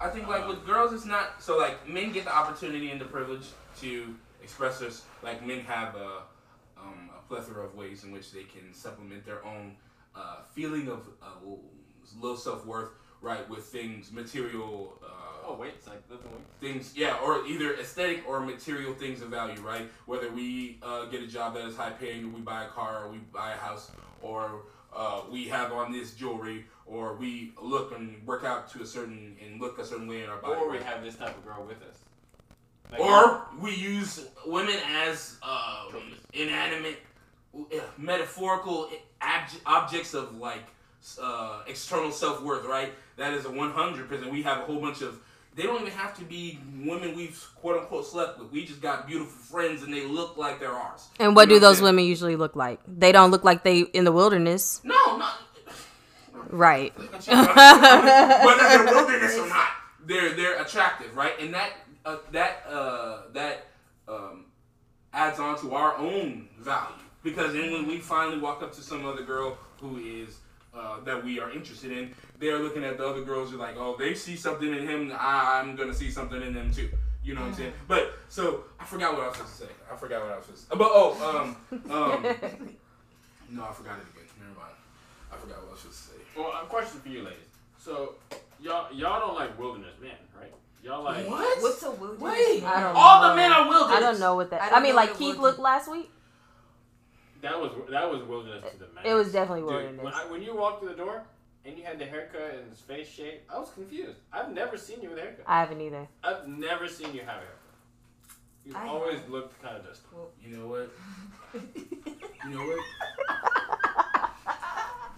I think like with girls, it's not so like men get the opportunity and the privilege to express this. Like men have a, um, a plethora of ways in which they can supplement their own uh, feeling of uh, low self worth, right, with things material. Uh, Oh wait, it's like lifting weights. things, yeah, or either aesthetic or material things of value, right? Whether we uh, get a job that is high paying, or we buy a car, or we buy a house, or uh, we have on this jewelry, or we look and work out to a certain and look a certain way in our body, Or we have this type of girl with us. Like, or we use women as uh, Trophies. inanimate, uh, metaphorical abj- objects of like uh, external self worth, right? That is a one hundred percent. We have a whole bunch of. They don't even have to be women we've quote unquote slept with. We just got beautiful friends, and they look like they're ours. And what You know do those women usually look like? They don't look like they in the wilderness, No, not right? whether they're wilderness or not, they're they're attractive, right? And that uh, that uh, that um, adds on to our own value because then when we finally walk up to some other girl who is uh, that we are interested in, they're looking at the other girls. You're like, oh, they see something in him. I, I'm gonna see something in them too. You know what I'm saying? But so I forgot what I was supposed to say. I forgot what I was supposed to say. But oh, um, um, no, I forgot it again. Never mind. I forgot what I was supposed to say. Well, a question for you, ladies. So, y'all y'all don't like wilderness men, right? Y'all like What? What's a wilderness? Wait. I don't all know. the men are wilderness. I don't know what that. I I, mean, like Keith wilderness- looked last week. That was that was wilderness to the max. It was definitely Dude, wilderness. when, I, when you walked through the door and you had the haircut and the face shape, I was confused. I've never seen you with a haircut. I haven't either. I've never seen you have a haircut. You've I always have. looked kind of dusty. You know what? You know what?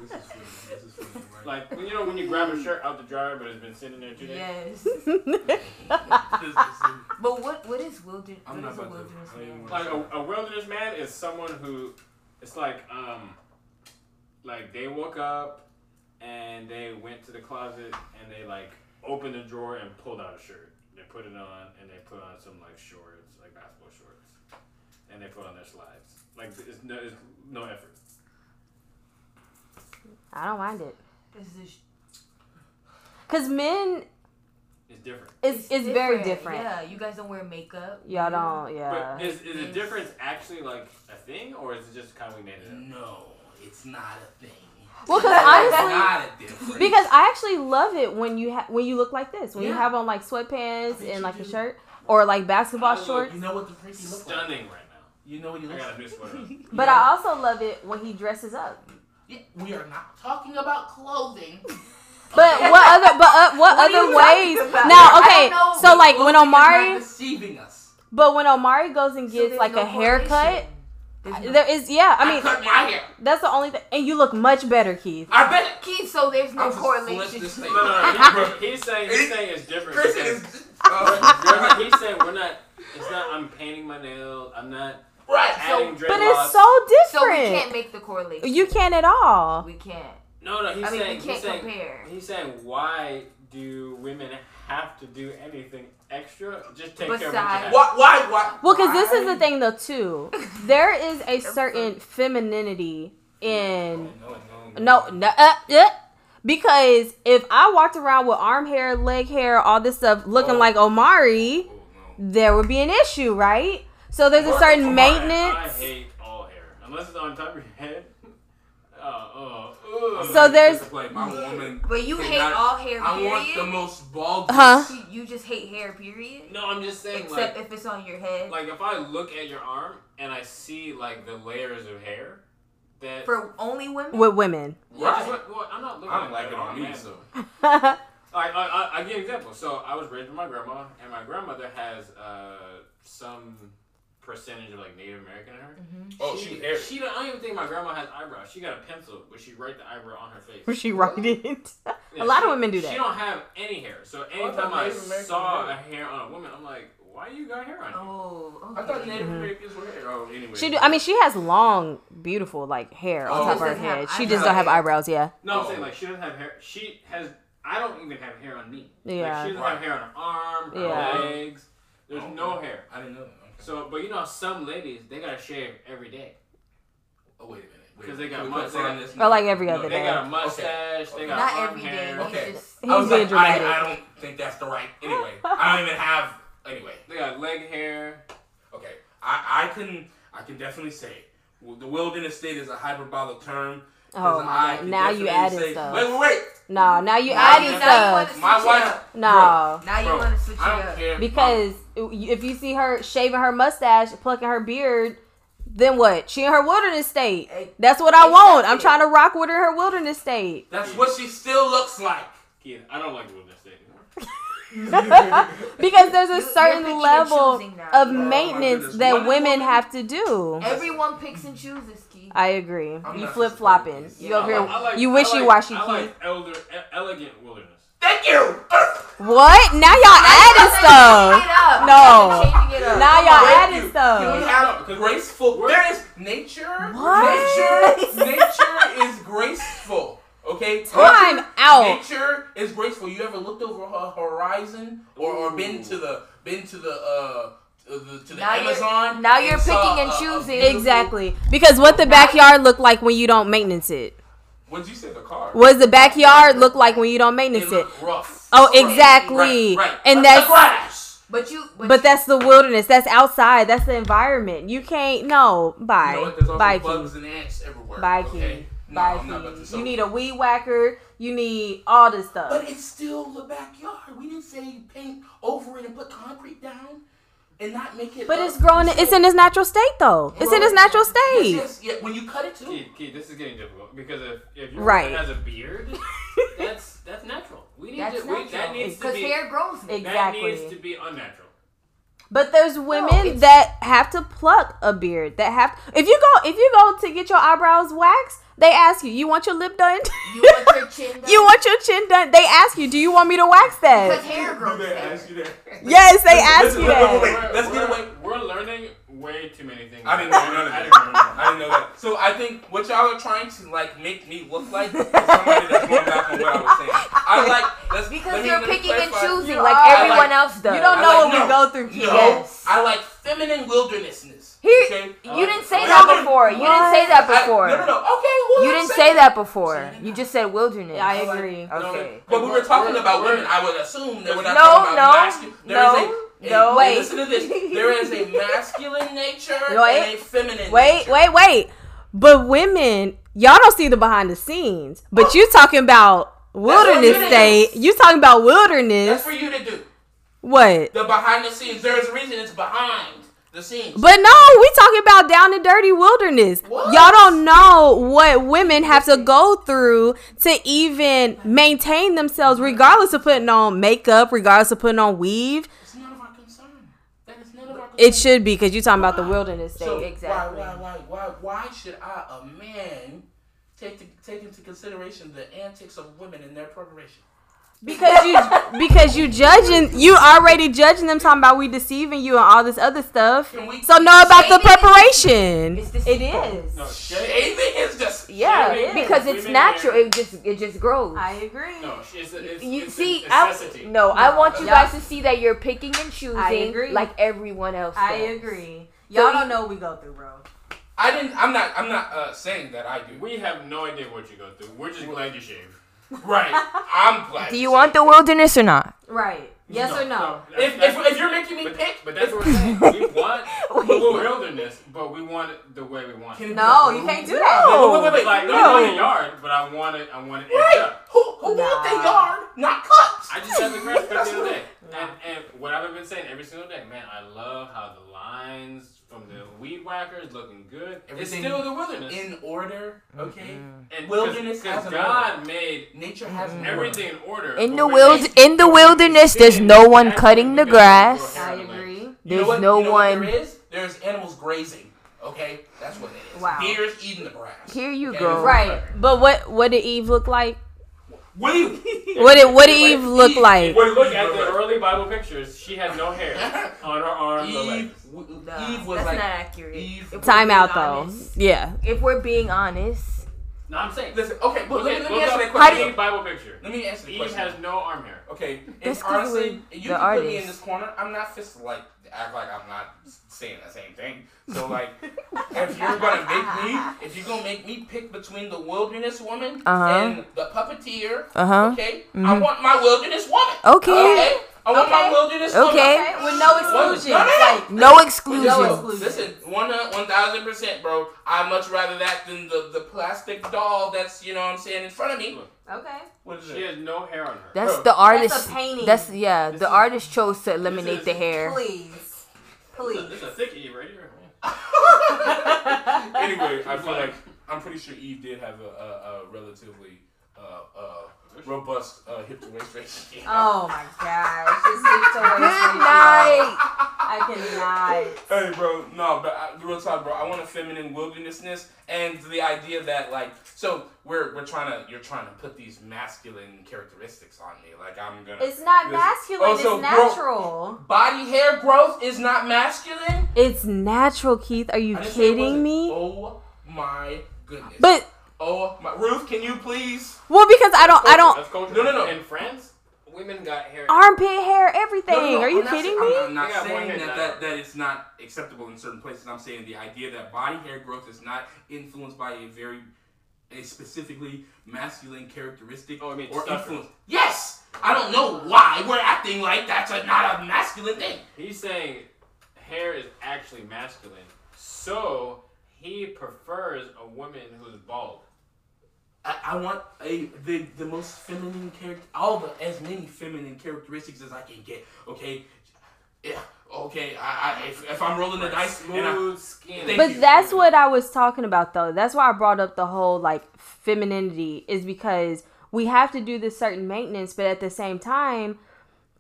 This is funny. This is funny, right? Like when you know when you grab a shirt out the dryer, but it's been sitting there two days. Yes. But what what is wilderness? I'm What not is a about to- wilderness I man? Like a, a wilderness man is someone who, it's like um, like they woke up and they went to the closet and they like opened the drawer and pulled out a shirt. They put it on and they put on some like shorts, like basketball shorts, and they put on their slides. Like it's no, it's no effort. I don't mind it Is this because men It's different. it's it's very different. Yeah, you guys don't wear makeup. Y'all don't. Yeah. But is, is the difference actually like a thing, or is it just kind of we made it up? no, it's not a thing. Well, because honestly, not a difference. because I actually love it when you ha- when you look like this when you have on like sweatpants and you like a shirt or like basketball I look- shorts. you know what the freaky look like. Stunning right now. You know what you I look got like. a new sweater. on. But I also love it when he dresses up. Yeah, we are not talking about clothing. But what other but uh, what, What other ways? Now, okay, so like when Clothing is Omari, deceiving us. but when Omari goes and gets there's like no a haircut. There's no- there is yeah. I mean, cut my hair. that's the only thing, and you look much better, Keith. I bet. Keith, so there's no I'm just flip correlation. No, no, no. He, he's saying he's saying it's different. Christian because- is. Uh, he's saying we're not. It's not. I'm painting my nails. I'm not right. adding dreadlocks. But it's so different. So we can't make the correlation. you can't at all. We can't. No, no. He's I mean, saying. we can't he's saying. compare. He's saying why do women have to do anything extra? Just take care of what you Besides- have. Why? Why? Why? Well, because this is the thing though too. There is a certain femininity in No, no, no, no uh, uh, because if I walked around with arm hair, leg hair, all this stuff looking Oh. like Omari, Oh, no. there would be an issue, right? So there's a certain Come on. maintenance. I hate all hair unless it's on top of your head. Uh, So there's- to my woman. But you hate cannot- all hair, I want the period. most bald. Huh? You, you just hate hair, period. No, I'm just saying, Except like, if it's on your head. like if I look at your arm and I see like the layers of hair, that For only women. with women. Yeah, just Right. well, I'm not looking. I don't like it on me, man. so. Like, I, I, I give an example. So I was raised with my grandma, and my grandmother has uh, some percentage of like Native American in her. Oh, she hair. She don't, I don't even think my grandma has eyebrows. She got a pencil, but she write the eyebrow on her face. Where she write it. Yeah, a lot she- of women do that. She don't have any hair. So thought anytime I, Native American saw hair. a hair on a woman, I'm like, why you got hair on you? Oh, I thought okay. Native Mhm. Americans were hair. Oh, anyway. She do. I mean, she has long, beautiful like hair on Oh. top of her Doesn't have head. She just don't have eyebrows. eyebrows. Yeah. No, I'm Oh. saying like she doesn't have hair. She has. I don't even have hair on me. Yeah. Like, she doesn't Right. have hair on her arm, her Yeah. legs. There's Okay. no hair. I didn't know that. Okay. So, but you know, some ladies they gotta shave every day. oh wait a minute. Wait, 'Cause they got Can we months- confirm they? Or like every No, other They day. got a mustache. They got Not arm every day. hair. you Okay. Just, I was like. I, I don't think that's the right. Anyway, I don't even have. Anyway, They got leg hair. okay. I, I can I can definitely say well, the wilderness state is a hyperbolic term. 'Cause Oh my god. Now you added say- stuff. Wait, wait, wait. No, now you Now added you- now you stuff. wanna switch My it wife. up. No. Now you want to switch it I don't up. care. Because if you see her shaving her mustache, plucking her beard, then what? She in her wilderness state. Hey, That's what I want. I'm it. trying to rock with her in her wilderness state. That's what she still looks like. Keith, I don't like wilderness state because there's a you're certain level of Oh, maintenance goodness. that women have to do. Everyone picks and chooses, Key. I agree. I'm you flip flopping. supporting You this. over here. like- I like- you I wishy like- washy, I like elder, e- elegant wilderness. Thank you. What? Now y'all adding stuff. Changing it up. No. It up. Now y'all Thank adding you. Can we stuff. have graceful? There is nature. What? Nature. Nature is graceful. Okay. Time Nature- out. Nature is graceful. You ever looked over a horizon or, or been to the been to the uh to Uh, the, to the Now you're- Amazon? now you're and saw picking and a- a choosing. beautiful- Exactly. Because what the backyard look like when you don't maintenance it? What'd you say? The car. What does the backyard look like when you don't maintenance It it? rough. Oh, exactly. Right. right. And That's that's the. But you. But, but that's the wilderness. That's outside. That's the environment. You can't. No. Bye. You know what? There's also Bye, bugs Key. and ants everywhere. Bye, okay? Key. No, Bye, I'm not about to. You need a weed whacker. You need all this stuff. But it's still the backyard. We didn't say paint over it and put concrete down and not make it. But it's growing. It's in its natural state, though. It's in its natural state. yes, yeah. When you cut it too. Keith, Keith, this is getting difficult because if if your Right. woman has a beard, that's that's natural. We need that's to. We, that natural. needs to Because be. hair grows. Ex- That needs to be unnatural. But there's women it's- that have to pluck a beard. That have. If you go, if you go to get your eyebrows waxed, they ask you, "You want your lip done? You want your chin done? you want your chin done?" They ask you, "Do you want me to wax that? Because that?" hair grows. there. ask you that. Yes, they ask listen, you wait, wait, that. wait. We're- let's get we're- away. We're learning way too many things. I didn't know none of that. didn't know none of I didn't know that. So I think what y'all are trying to like make me look like is somebody that's going back on what I was saying. I like let's Because let me- you're let me picking and choosing You like are. everyone like- else does. You don't I know like- what we go through, No, Yes. I like feminine wildernessness. Here, okay? you didn't uh, say What? that before. You didn't say that I- before. no, no, no. Okay, well, You I'm didn't say that before. You just said wilderness. Yeah, I No, like- agree. no, Okay. But we were talking We're- about women. I would assume that we're not No, talking no, about masculine. There is no, a, no. a, Wait. Listen to this. There is a masculine nature Wait. and a feminine Wait, nature. wait, wait. But women, y'all don't see the behind the scenes. But you talking about wilderness state. is. You talking about wilderness. That's for you to do. What? The behind the scenes. There's a reason it's behind the scenes. But no, we talking about down and dirty wilderness. What? Y'all don't know what women have to go through to even maintain themselves, regardless of putting on makeup, regardless of putting on weave. it's none of our concern. That is none of our concern. It should be because you talking about the wilderness state. So exactly. Why, why, why, why, why should I, a man, take to, take into consideration the antics of women in their preparation? Because you because you judging you already judging them talking about we deceiving you and all this other stuff. We So know about the Shaming is- preparation. It's It deceitful. is. No, Shaving is just Yeah, Shaving because it's women natural. hair- It just it just grows. I agree. No, it's, it's, you it's see, a I, necessity. no, I want you Yeah. guys to see that you're picking and choosing like everyone else. I agree. Y'all you- don't know what we go through, bro. I didn't. I'm not. I'm not uh, saying that I do. We have no idea what you go through. We're just glad you shave. Right. I'm black. Do you want the wilderness or not? Right. Yes or no? If, if, if you're making me but, pick, but that's what we're saying. We want the wilderness, but we want it the way we want it. it No, you can't do room? that. Wait, wait, wait, wait. Like, no. I want a yard, but I want it. I want it Right. up. Who, who want their Nah. yard, not cuts? I just had the grass cut That's the other what- day, and and what I've been saying every single day, man, I love how the lines from the weed whackers looking good. Everything it's still the wilderness. In order, mm-hmm. okay? and wilderness because has an God made Nature has an everything in order. In the wild, in the wilderness, there's no one cutting the grass. I agree. You know There's what- no you know what one. there is? There's animals grazing, okay? That's what it is. Wow. Deer's eating the grass. Here you Okay, go. Right. But what what did Eve look like? What do you... What did what did Eve look like? When we look at the early Bible pictures, she had no hair on her arms or Eve, legs. w- Nah, Eve was that's like... not accurate. Eve- Time being out though. honest- Yeah. If we're being honest, No, I'm saying. Listen, okay, but Look let, at, me- let me look answer up that question. Eve Bible picture. Let me answer the Eve question. has no arm hair. Okay, and That's 'cause honestly, we're you the can put me in this corner. I'm not just like act like I'm not saying the same thing. So like, if you're gonna make me, if you're gonna make me pick between the wilderness woman Uh-huh. and the puppeteer, Uh-huh. okay, I Mhm. want my wilderness woman. Okay. I want my Okay. wilderness Okay. Okay. With no exclusions. No, no, no. Like no No exclusion. exclusion. Listen, one uh, one thousand percent, bro. I much rather that than the the plastic doll that's you know what I'm saying in front of me. okay. What is She it? has no hair on her. That's Bro, the artist. That's a painting. That's yeah. This The is- artist chose to eliminate is- the hair. Please. This Please. is a thick Eve right here. anyway, I feel like I'm pretty sure Eve did have a, a, a relatively uh, uh, robust uh, hip to waist ratio. Oh my gosh. This is so Good night. I cannot. Hey, bro, no, but I, real talk, bro. I want a feminine wildernessness, and the idea that like, so we're we're trying to you're trying to put these masculine characteristics on me, like I'm gonna. It's not This- masculine. Oh, so it's grow- natural. Body hair growth is not masculine. It's natural, Keith. Are you I didn't say it kidding me? Oh my goodness. But oh my Ruth, can you please? well, because I don't, I don't. That's culture. No, no, no. In France, women got hair. Armpit hair, everything. No, no, no, Are you I'm kidding saying- me? I'm, I'm not They saying that, that that it's not acceptable in certain places. I'm saying the idea that body hair growth is not influenced by a very a specifically masculine characteristic Oh, I mean or testosterone. influence. Yes, I don't know why we're acting like that's a, not a masculine thing. He's saying hair is actually masculine, so he prefers a woman who's bald. I, I want a the the most feminine character, all the as many feminine characteristics as I can get. Okay, yeah. Okay, I, I if, if I'm rolling the dice, and I, Smooth skin. Thank But you. that's what I was talking about, though. That's why I brought up the whole like femininity, is because we have to do this certain maintenance, but at the same time,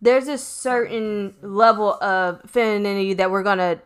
there's a certain level of femininity that we're gonna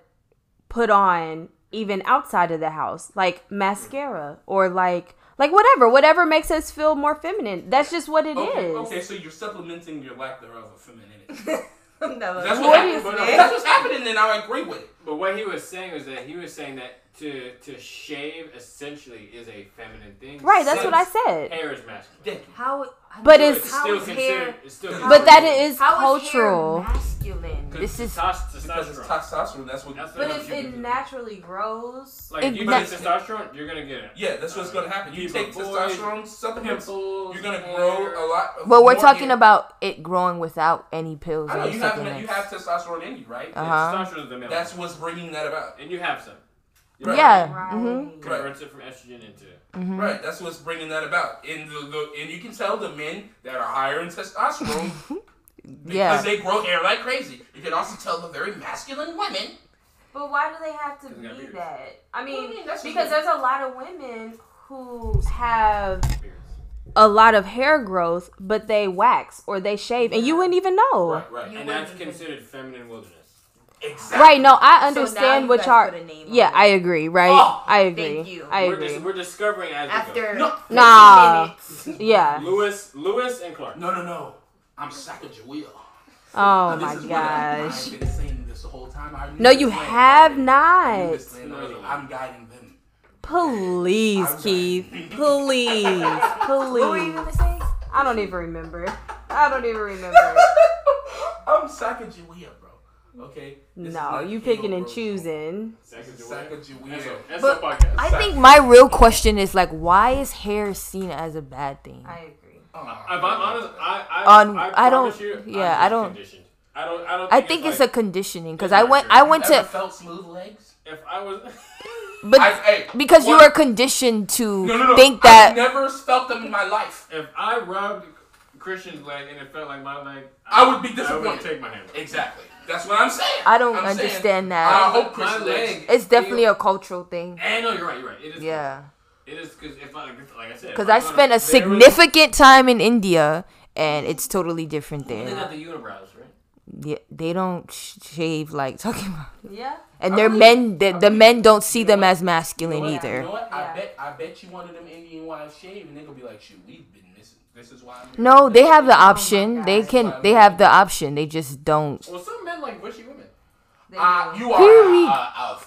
put on even outside of the house, like mascara or like like whatever, whatever makes us feel more feminine. That's just what it is. okay, okay, so you're supplementing your lack thereof of femininity. no, That's What what, do you happened. think? That's what's happening, and I agree with it. But what he was saying was that he was saying that to to shave essentially is a feminine thing. Right, that's what I said. Hair is masculine. Thank you. How? But So it's- how still is considered. hair? It's still But But that considered- is cultural. hair masculine? This is testosterone. Because it's testosterone. That's what. That's But if it do. naturally grows, Like if you na- take testosterone, you're gonna get it. Yeah, that's what's gonna happen. You Keep take a void, testosterone supplements, Pimples. you're gonna hair. grow a lot. Of But we're more talking hair. about it growing without any pills I or know you have you have testosterone in you, right? Uh-huh. Testosterone is the male. That's what's bringing that about. and you have some. Right. Yeah. Right. hmm Converts it from estrogen into. hmm Right, that's what's bringing that about. And the, the and you can tell the men that are higher in testosterone because Yeah. they grow hair like crazy. You can also tell the very masculine women. But why do they have to Because they got be that? I What do you mean, mean? That's because just- there's a lot of women who have a lot of hair growth, but they wax or they shave, and you wouldn't even know. Right, right, You And that's considered feminine wilderness. Exactly. Right? No, I understand you what guys y'all. put a name on Yeah. I agree. Right? Oh, I agree. thank you. I we're, agree. just, we're discovering as we go. After No. Nah. minutes. yeah. Lewis, Lewis, and Clark. No, no, no. I'm Sacagawea. Oh This my is what I- gosh. I've been saying this the whole time. No, you have early. I not. knew this plan early. I'm guiding them. Please, I'm Keith. right. Please. What were you Please. gonna say? I don't even remember. I don't even remember. I'm Sacagawea, bro. Okay. This No, you picking and choosing. This is Sacagawea. Sacagawea. That's But. I think my real question is like, why is hair seen as a bad thing? I agree. Oh, If I'm honest, I I, On- I, I don't- promise You, I'm yeah, I don't- I don't. I don't. I Think think it's like, a conditioning because I went. I went Ever to felt smooth legs? If I was. but I, hey, because you are conditioned to no, no, no. think I've that never felt them in my life. if I rubbed Christian's leg and it felt like my leg, I would be I would disappointed. take my hand. off. Exactly. That's what I'm saying. I don't I'm saying, understand I that. hope My Christian leg- legs. It's definitely a cultural thing. And no, you're right. You're right. It is. Yeah. It is because if I like I said. Because if I spent a very- significant time in India and it's totally different They there. got the unibrows, right? Yeah, they don't shave like talking about. Yeah. And I men. The, the men don't see You know them what? as You know masculine what? either. You know what? Yeah. I bet I bet you one of them Indian wives shave and they gonna be like, shoot, we've been missing. This is why. I'm No, they have the option. They God. can. They have the option. They just don't. Well, some men like bushy women. They Uh, you are Period. a, a,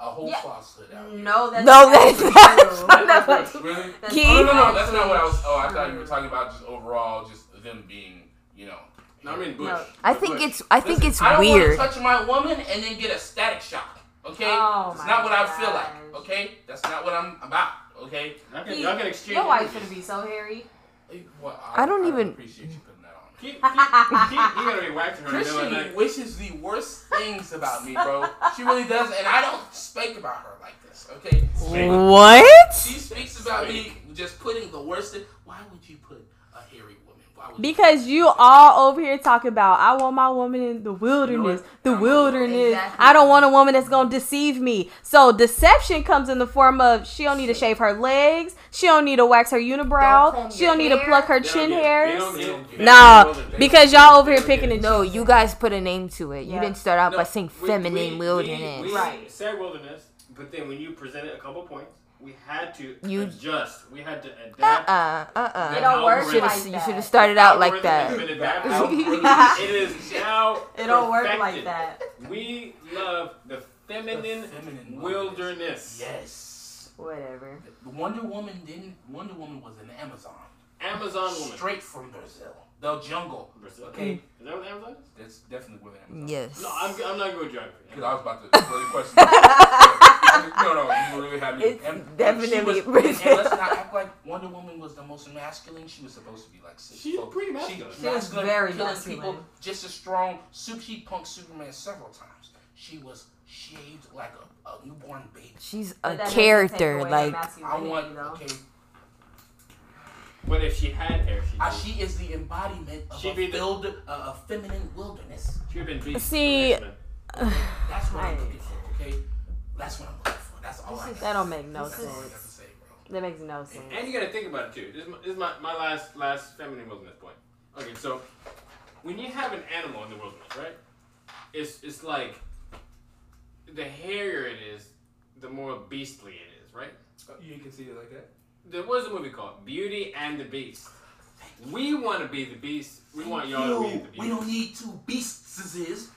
a whole Yeah. falsehood out here. No, that's No, that's that's true. not- true. Really? That's Oh, no, no, no. That's not what I was. Oh, I thought you were talking about just overall, just them being, you know. No, I mean bush. No. I think bush. it's. I think Listen, it's I don't weird. want to touch my woman and then get a static shock. Okay, Oh that's not what I feel like. Okay, that's not what I'm about. Okay, Y'all can, Keith, y'all can exchange. Your wife's images. gonna be so hairy. Hey, well, I don't even- appreciate you putting that on. me. Keith, Keith, Keith, you gotta be waxing her in the middle of the Christian night. wishes the worst things about me, bro. She really does, and I don't speak about her like this. Okay, What? she speaks about me just putting the worst. In, why would you put a hairy woman? Why would you Because you all over here talking about I want my woman in the wilderness, what? the I'm- wilderness. Exactly. I don't want a woman that's gonna deceive me. So deception comes in the form of she don't need to shave her legs, she don't need to wax her Don't unibrow, she don't need to pluck her chin get hairs. don't get it. Nah, They because y'all over here picking and No, you guys put a name to it. You Yeah. didn't start out No, by saying we- feminine we- wilderness. We, we Right. said wilderness, but then when you presented a couple points, we had to You- adjust. We had to adapt. Uh adapt. uh uh It don't work Should've- like You should have started out like that. been adapted. Algorithm. it is now. It don't work like that. We love the feminine, The feminine wilderness. Yes. Whatever. Wonder Woman didn't. Wonder Woman was an Amazon, Amazon woman. straight from Brazil, the jungle. Brazil. Okay, Is that what Amazon is? that's definitely where the Amazon. Yes. No, I'm, I'm not going with geography. Because I was about to really question. no, no, you really had me. It's and- definitely she was, and, and let's not act like Wonder Woman was the most masculine. She was supposed to be like six She's foot. pretty masculine. She, She was masculine, very killing masculine. people just as strong. Super, she punked Superman several times. She was shaved like a, a newborn baby. She's a But that doesn't character. Like her I masculinity, want though. okay. But if she had hair, she'd, Uh, she is the embodiment of She'd a, be the- filled, uh, a feminine wilderness. she'd been beat. See- That's what I'm Right. looking for. Okay, that's what I'm looking for. That's all I got. That don't make no That's all I got to sense. say, bro. That makes no sense. And you gotta think about it too. This is my, this is my, my last last feminine wilderness point. Okay, so when you have an animal in the wilderness, right? It's it's like the hairier it is, the more beastly it is, right? Oh, you can see it like that. There was a movie called Beauty and the Beast. We want to be the beast. We want y'all to be the beast. we don't need two beasts. Is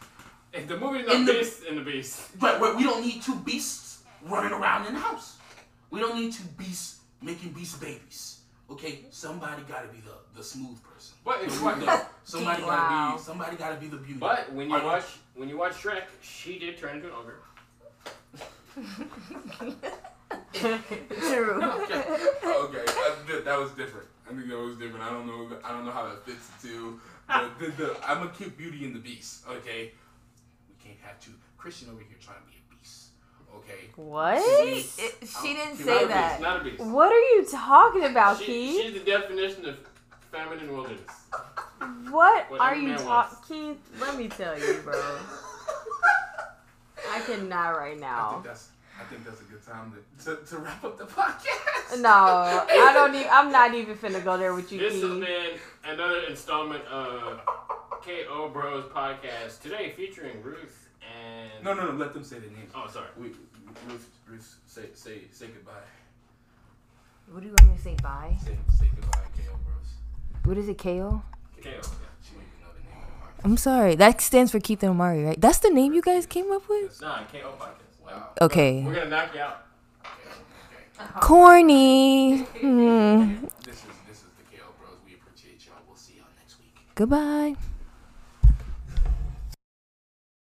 If the movie's in not the- Beast and the Beast. but but we don't need two beasts running around in the house. We don't need two beasts making beast babies. Okay, somebody got to be the the smooth person. But if you watch, no, Somebody Wow. gotta be somebody gotta be the beauty. but when you Are watch when you watch Shrek, she did turn into an ogre. true. okay, oh, okay, that, that was different. I think that was different. I don't know. I don't know how that fits into the, the, the I'm gonna keep Beauty and the Beast. Okay, we can't have two. Christian over here trying to be a beast. Okay, What? She, it, she didn't Not Not say a that. beast. Not a beast. What are you talking about, She, Keith? she's the definition of feminine wilderness. What What are you talking, wants. Keith? Let me tell you, bro. I cannot right I now. think that's I think that's a good time to, to, to wrap up the podcast. No, I don't even. I'm not even finna go there with you, This has been another installment of KO Bros podcast today, featuring Ruth and No, no, no. Let them say their names. Oh, sorry. We, Ruth, Ruth, say say say goodbye. What do you want me to say? Bye. Say say goodbye, KO Bros. What is it? KO. KO. She didn't even know the name of the podcast. I'm sorry. That stands for Keith and Omari, right? That's the name you guys came up with. Nah, KO podcast. Wow. Okay. We're gonna knock you out. Okay, okay. Corny. Hmm. This is this is the KO Bros. We appreciate y'all. We'll see y'all next week. Goodbye.